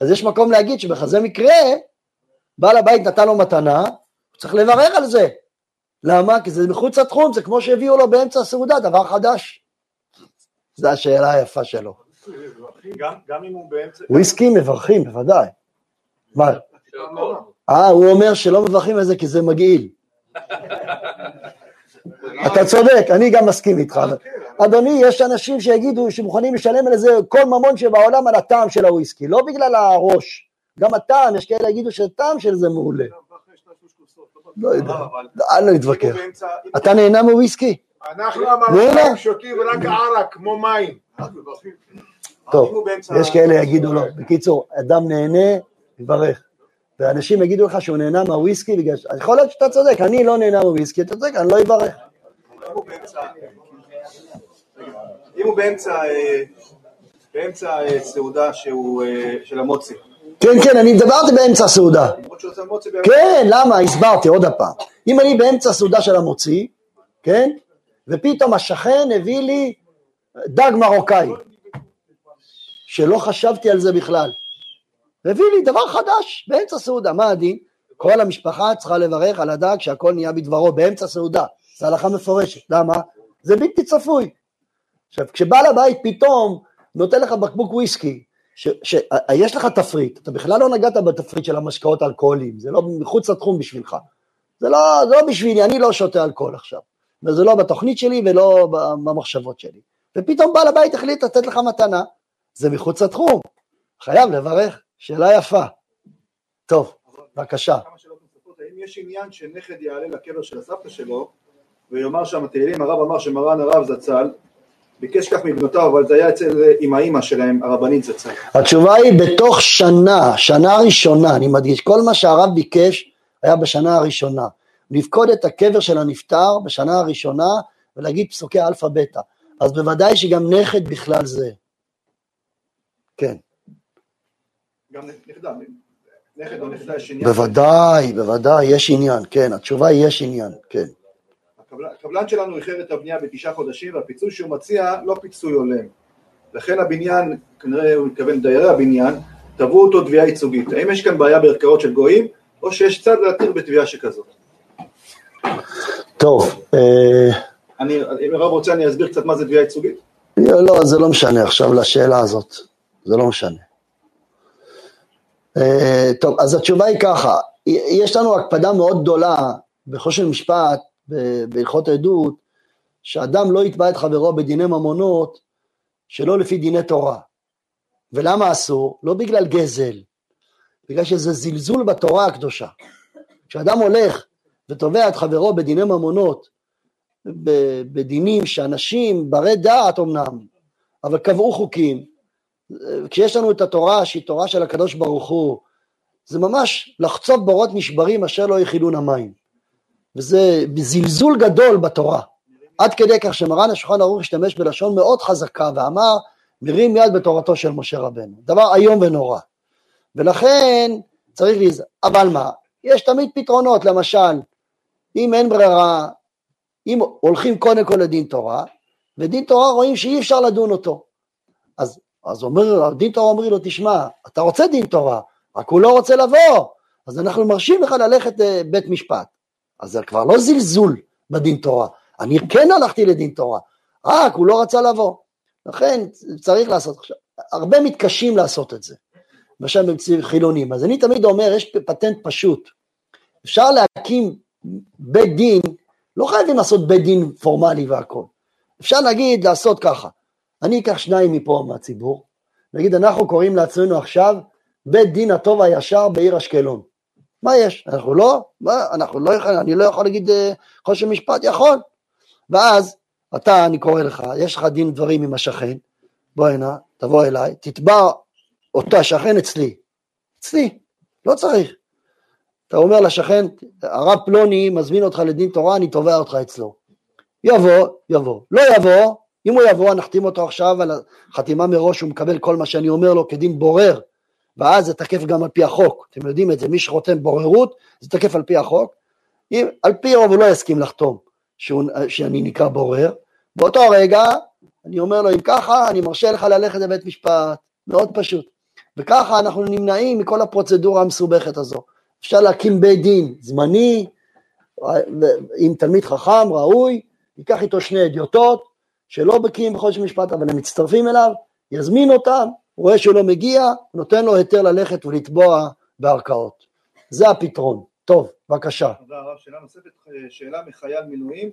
אז יש מקום להגיד שבכזה מקרה, בעל הבית נתן לו מתנה, הוא צריך לברך על זה. למה? כי זה מחוץ לתחום, זה כמו שהביאו לו באמצע הסעודה, דבר חדש. זו השאלה היפה שלו. הוא. וויסקי מברכים, בוודאי. מה? (laughs) אה, הוא אומר שלא מברכים על זה כי זה מגעיל. אתה צודק, אני גם מסכים איתך. אדוני, יש אנשים שיגידו שמוכנים לשלם על זה כל ממון שבעולם על הטעם של הוויסקי, לא בגלל הראש. גם הטעם, יש כאלה יגידו שהטעם של זה מעולה. לא יודע, אל נתווכח. אתה נהנה מוויסקי? אנחנו? המרוקאים שותים רק ערק, כמו מים. טוב, יש כאלה יגידו לא. בקיצור, אדם נהנה, יברך. ואנשים יגידו לך שהוא נהנה מהוויסקי. יכול להיות שאתה צודק, אני לא נהנה מהוויסקי, אתה צודק, אני לא אברך. אם הוא באמצע, אה, באמצע אה, סעודה שהוא, אה, של המוצי. כן, כן, אני דיברתי באמצע הסעודה. באמצע. כן, למה? הסברתי עוד הפעם. אם אני באמצע הסעודה של המוציא, כן? ופתאום השכן הביא לי דג מרוקאי, שלא חשבתי על זה בכלל. הביא לי דבר חדש באמצע סעודה, מה הדין? כל המשפחה צריכה לברך על הדג שהכל נהיה בדברו באמצע סעודה, זו הלכה מפורשת, למה? זה בלתי צפוי. עכשיו, כשבעל הבית פתאום נותן לך בקבוק וויסקי, שיש לך תפריט, אתה בכלל לא נגעת בתפריט של המשקאות האלכוהוליים, זה לא מחוץ לתחום בשבילך. זה לא, זה לא בשבילי, אני לא שותה אלכוהול עכשיו. וזה לא בתוכנית שלי ולא במחשבות שלי. ופתאום בעל הבית החליט לתת לך מתנה, זה מחוץ לתחום. חייב לברך, שאלה יפה. טוב, בבקשה. האם יש עניין שנכד יעלה לקבר של הסבתא שלו ויאמר שם תהילים, הרב אמר שמרן הרב זצ"ל ביקש כך מבנותיו, אבל זה היה אצל עם האימא שלהם, הרבנית זצ"ל. התשובה היא בתוך שנה, שנה ראשונה, אני מדגיש, כל מה שהרב ביקש היה בשנה הראשונה. לפקוד את הקבר של הנפטר בשנה הראשונה ולהגיד פסוקי אלפא בטא. אז בוודאי שגם נכד בכלל זה. כן. גם נכדה, נכד או נכדה יש עניין. בוודאי, בוודאי, יש עניין, כן, התשובה היא יש עניין, כן. הקבלן- שלנו איחר את הבנייה בתשעה חודשים והפיצוי שהוא מציע לא פיצוי הולם. לכן הבניין, כנראה הוא מתכוון דיירי הבניין, תבעו אותו תביעה ייצוגית. האם יש כאן בעיה בערכאות של גויים, או שיש צד להתיר בתביעה שכזאת? טוב, אה, אני, אם הרב רוצה אני אסביר קצת מה זה תביעה ייצוגית. לא, זה לא משנה עכשיו לשאלה הזאת, זה לא משנה. אה, טוב, אז התשובה היא ככה, יש לנו הקפדה מאוד גדולה בחושן משפט, בהלכות עדות, שאדם לא יתבע את חברו בדיני ממונות שלא לפי דיני תורה. ולמה אסור? לא בגלל גזל, בגלל שזה זלזול בתורה הקדושה. כשאדם הולך ותובע את חברו בדיני ממונות, בדינים שאנשים ברי דעת אמנם, אבל קבעו חוקים, כשיש לנו את התורה שהיא תורה של הקדוש ברוך הוא, זה ממש לחצוב בורות נשברים אשר לא יכילון המים. וזה זלזול גדול בתורה. עד כדי כך שמרן השולחן ערוך השתמש בלשון מאוד חזקה ואמר מרים יד בתורתו של משה רבנו. דבר איום ונורא. ולכן צריך להיזהר. אבל מה? יש תמיד פתרונות, למשל, אם אין ברירה, אם הולכים קודם כל לדין תורה, ודין תורה רואים שאי אפשר לדון אותו. אז, אז אומר, דין תורה אומר לו, תשמע, אתה רוצה דין תורה, רק הוא לא רוצה לבוא, אז אנחנו מרשים לך ללכת לבית משפט. אז זה כבר לא זלזול בדין תורה, אני כן הלכתי לדין תורה, רק הוא לא רצה לבוא. לכן צריך לעשות. הרבה מתקשים לעשות את זה, למשל במציאות חילונים, אז אני תמיד אומר, יש פטנט פשוט, אפשר להקים בית דין, לא חייבים לעשות בית דין פורמלי והכל, אפשר להגיד, לעשות ככה, אני אקח שניים מפה מהציבור, נגיד אנחנו קוראים לעצמנו עכשיו בית דין הטוב הישר בעיר אשקלון, מה יש? אנחנו לא, מה, אנחנו לא יכולים, אני לא יכול להגיד אה, חושן משפט, יכול, ואז אתה, אני קורא לך, יש לך דין דברים עם השכן, בוא הנה, תבוא אליי, תתבע אותו השכן אצלי, אצלי, לא צריך. אתה אומר לשכן, הרב פלוני מזמין אותך לדין תורה, אני תובע אותך אצלו. יבוא, יבוא. לא יבוא, אם הוא יבוא, נחתים אותו עכשיו על החתימה מראש, הוא מקבל כל מה שאני אומר לו כדין בורר, ואז זה תקף גם על פי החוק. אתם יודעים את זה, מי שחותם בוררות, זה תקף על פי החוק. אם, על פי רוב הוא לא יסכים לחתום שהוא, שאני נקרא בורר. באותו רגע, אני אומר לו, אם ככה, אני מרשה לך ללכת לבית משפט. מאוד פשוט. וככה אנחנו נמנעים מכל הפרוצדורה המסובכת הזו. אפשר להקים בית דין זמני, עם תלמיד חכם, ראוי, ייקח איתו שני אדיוטות, שלא בקיאים בחודש משפט, אבל הם מצטרפים אליו, יזמין אותם, רואה שהוא לא מגיע, נותן לו היתר ללכת ולתבוע בערכאות. זה הפתרון. טוב, בבקשה. תודה הרב. שאלה נוספת, שאלה מחייל מילואים.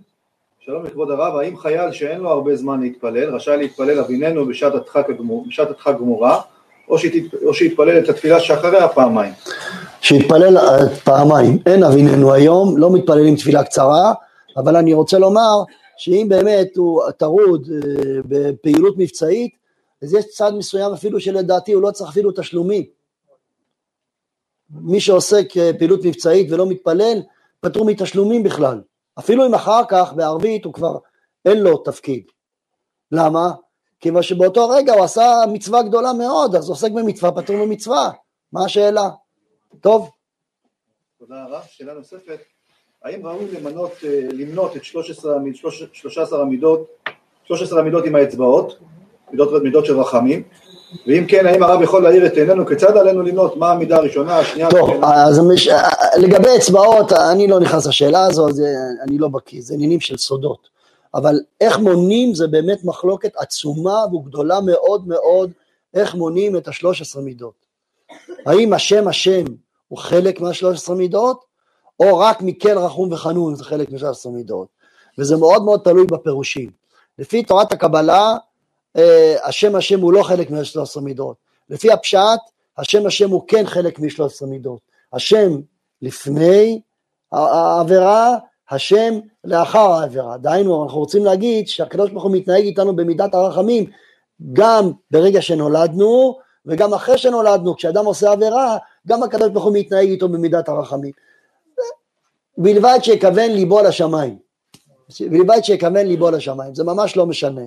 שלום לכבוד הרב, האם חייל שאין לו הרבה זמן להתפלל, רשאי להתפלל אביננו בשעת הדחק, הגמור, בשעת הדחק גמורה, או, שית, או שיתפלל את התפילה שאחריה פעמיים? שיתפלל אה, פעמיים. אין אביננו היום, לא מתפללים תפילה קצרה, אבל אני רוצה לומר שאם באמת הוא טרוד אה, בפעילות מבצעית, אז יש צד מסוים אפילו שלדעתי הוא לא צריך אפילו תשלומים. מי שעוסק אה, פעילות מבצעית ולא מתפלל, פטור מתשלומים בכלל. אפילו אם אחר כך בערבית הוא כבר אין לו תפקיד. למה? כיוון שבאותו רגע הוא עשה מצווה גדולה מאוד, אז עוסק במצווה, פטור ממצווה. מה השאלה? טוב. תודה רב. שאלה נוספת, האם ראוי למנות, אה, למנות את 13, 13 המידות, 13 המידות עם האצבעות, מידות, מידות של רחמים, ואם כן, האם הרב יכול להאיר את עינינו כיצד עלינו למנות, מה המידה הראשונה, השנייה? טוב, אז מש... לגבי אצבעות, אני לא נכנס לשאלה הזו, זה, אני לא בקיא, זה עניינים של סודות. אבל איך מונים זה באמת מחלוקת עצומה וגדולה מאוד מאוד, איך מונים את השלוש עשרה מידות. האם השם השם הוא חלק מהשלוש עשרה מידות, או רק מקל רחום וחנון זה חלק משלוש עשרה מידות. וזה מאוד מאוד תלוי בפירושים. לפי תורת הקבלה, אה, השם השם הוא לא חלק משלוש עשרה מידות. לפי הפשט, השם השם הוא כן חלק משלוש עשרה מידות. השם לפני העבירה, השם לאחר העבירה. דהיינו, אנחנו רוצים להגיד שהקדוש ברוך הוא מתנהג איתנו במידת הרחמים גם ברגע שנולדנו וגם אחרי שנולדנו, כשאדם עושה עבירה, גם הקדוש ברוך הוא מתנהג איתו במידת הרחמים. בלבד שיכוון ליבו לשמיים. בלבד שיכוון ליבו לשמיים, זה ממש לא משנה.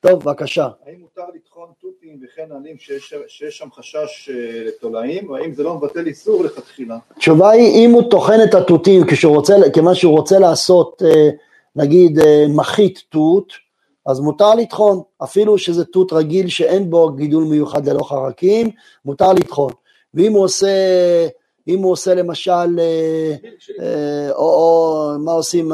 טוב, בבקשה. האם מותר לטחון תותים וכן עלים שיש, שיש שם חשש אה, לתולעים, או האם זה לא מבטל איסור לכתחילה? התשובה היא, אם הוא טוחן את התותים כיוון שהוא רוצה לעשות, אה, נגיד, אה, מחית תות, אז מותר לטחון, אפילו שזה תות רגיל שאין בו גידול מיוחד ללא חרקים, מותר לטחון. ואם הוא עושה, אם הוא עושה למשל, או מה עושים,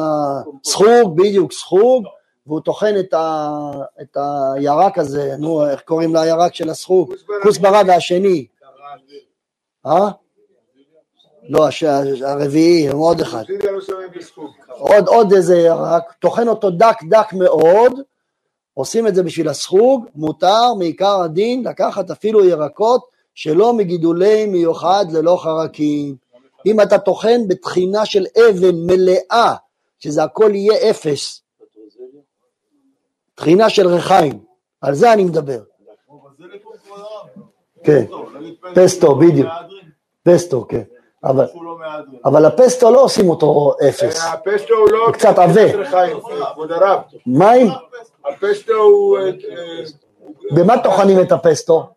סחוג, בדיוק, סחוג, והוא טוחן את, ה, את הירק הזה, נו, איך קוראים לירק של הסחוג? כוסברה והשני. אה? לא, הרביעי, עוד אחד. עוד, עוד איזה ירק, טוחן אותו דק דק מאוד, עושים את זה בשביל הסחוג, מותר מעיקר הדין לקחת אפילו ירקות שלא מגידולי מיוחד ללא חרקים. אם אתה טוחן בטחינה של אבן מלאה, שזה הכל יהיה אפס, טחינה של ריחיים, על זה אני מדבר. כן, פסטו, בדיוק. פסטו, כן. אבל, לא אבל הפסטו לא עושים אותו אפס. הפסטו הוא לא... קצת עבה. מים? הפסטו הוא... אה, במה טוחנים את הפסטו?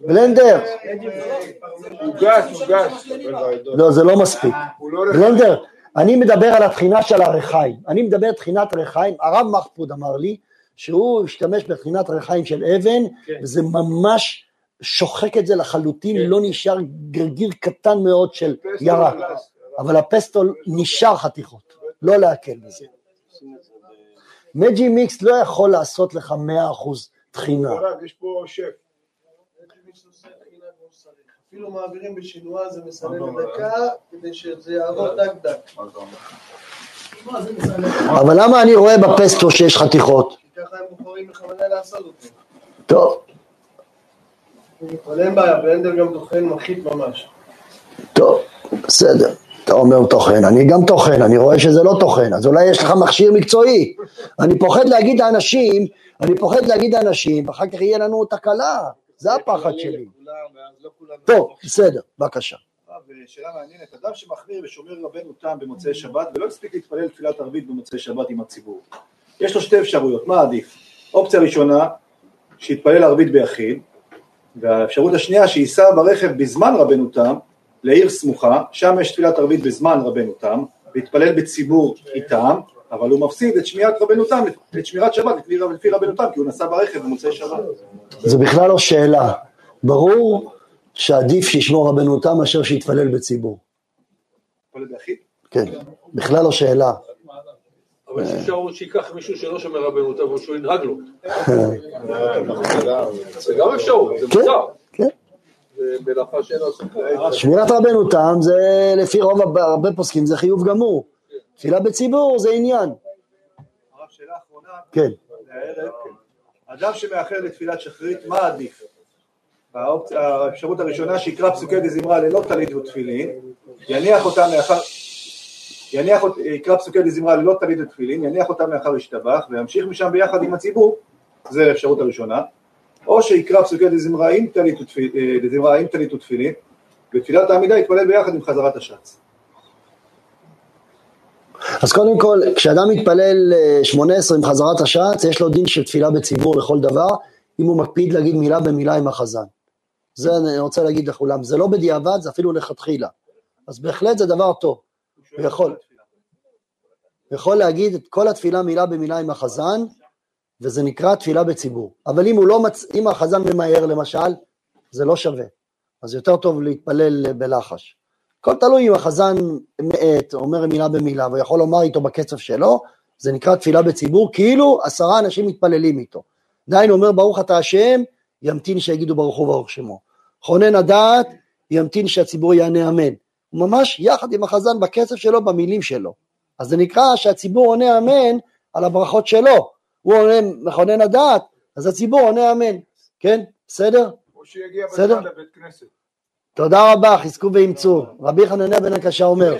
בלנדר. הוא גס, הוא גס. לא, זה לא מספיק. בלנדר, אני מדבר על התחינה של הריחיים. אני מדבר על תחינת ריחיים. הרב מחפוד אמר לי שהוא השתמש בתחינת ריחיים של אבן, וזה ממש שוחק את זה לחלוטין, לא נשאר גרגיר קטן מאוד של ירק. אבל הפסטו נשאר חתיכות, לא להקל בזה. מג'י מיקס לא יכול לעשות לך 100% טחינה. הרב, יש פה שף. אפילו מעבירים בשינוע זה מסנן לדקה כדי שזה יעבוד דק דק. אבל למה אני רואה בפסטו שיש חתיכות? ככה הם בוחרים בכוונה לעשות אותו. טוב, אבל אין בעיה, בלנדר גם טוחן מחית ממש. טוב, בסדר. אתה אומר טוחן, אני גם טוחן, אני רואה שזה לא טוחן, אז אולי יש לך מכשיר מקצועי. אני פוחד להגיד לאנשים, אני פוחד להגיד לאנשים, ואחר כך יהיה לנו תקלה, זה הפחד שלי. טוב, בסדר, בבקשה. שאלה מעניינת, אדם שמחמיר ושומר רבנו תם במוצאי שבת ולא הספיק להתפלל תפילת ערבית במוצאי שבת עם הציבור. יש לו שתי אפשרויות, מה עדיף? אופציה ראשונה, שיתפלל ערבית ביחיד, והאפשרות השנייה, שייסע ברכב בזמן רבנו תם לעיר סמוכה, שם יש תפילת ערבית בזמן רבנו תם, ויתפלל בציבור איתם, אבל הוא מפסיד את שמיעת רבנו תם, את שמירת שבת לפי, לפי רבנו תם, כי הוא נסע ברכב במוצאי שבת. זה בכלל לא שאלה. ברור שעדיף שישמור רבנו תם מאשר שיתפלל בציבור. כן, בכלל לא שאלה. אבל יש אפשרות שייקח מישהו שלא שומר רבנות, אבל שהוא ינהג לו. זה גם אפשרות, זה כן, מותר. כן. שמירת רבנו תם זה לפי רוב הרבה- פוסקים זה חיוב גמור. תפילה בציבור זה עניין. הרב, שאלה אחרונה, כן. אדם שמאחר לתפילת שחרית, מה עדיף? האפשרות הראשונה שיקרא פסוקי דזמרה ללא טלית ותפילין, יניח אותם לאחר, יניח, יקרא פסוקי דזמרה ללא טלית ותפילין, יניח אותם לאחר השתבח וימשיך משם ביחד עם הציבור, זה האפשרות הראשונה, או שיקרא פסוקי דזמרה עם טלית אה, ותפילין, בתפילת העמידה יתפלל ביחד עם חזרת השץ. אז קודם כל, כשאדם מתפלל אה, 18 עם חזרת השץ, יש לו דין של תפילה בציבור לכל דבר, אם הוא מקפיד להגיד מילה במילה עם החזן. זה אני רוצה להגיד לכולם, זה לא בדיעבד, זה אפילו לכתחילה. אז בהחלט זה דבר טוב. הוא יכול. יכול להגיד את כל התפילה מילה במילה עם החזן, וזה נקרא תפילה בציבור. אבל אם לא מצ... אם החזן ממהר למשל, זה לא שווה. אז יותר טוב להתפלל בלחש. הכל תלוי אם החזן מאט, אומר מילה במילה, והוא יכול לומר איתו בקצב שלו, זה נקרא תפילה בציבור, כאילו עשרה אנשים מתפללים איתו. דהיינו אומר ברוך אתה השם, ימתין שיגידו ברוך הוא ברוך שמו. חונן הדעת, ימתין שהציבור יענה אמן. הוא ממש יחד עם החזן בקצב שלו, במילים שלו. אז זה נקרא שהציבור עונה אמן על הברכות שלו. הוא עונה מכונן הדעת, אז הציבור עונה אמן. כן? בסדר? או שיגיע? בזמן לבית כנסת. תודה רבה, חזקו ואימצו. רבי חנניה בן הקשה אומר,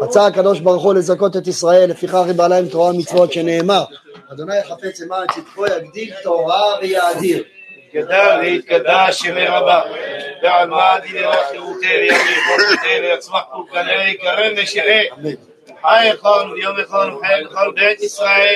רצה הקדוש ברוך הוא לזכות את ישראל, לפיכך ריבה להם תורה ומצוות שנאמר, אדוני יחפץ למען צדקו יגדיל תורה ויאדיר. גדל והתקדש שמי רבה, ועל מה דינה חירותי וימי חורתי ויצמח כנראה יקרב ושרה. חי יכול ויום יכול וחי יכול בית ישראל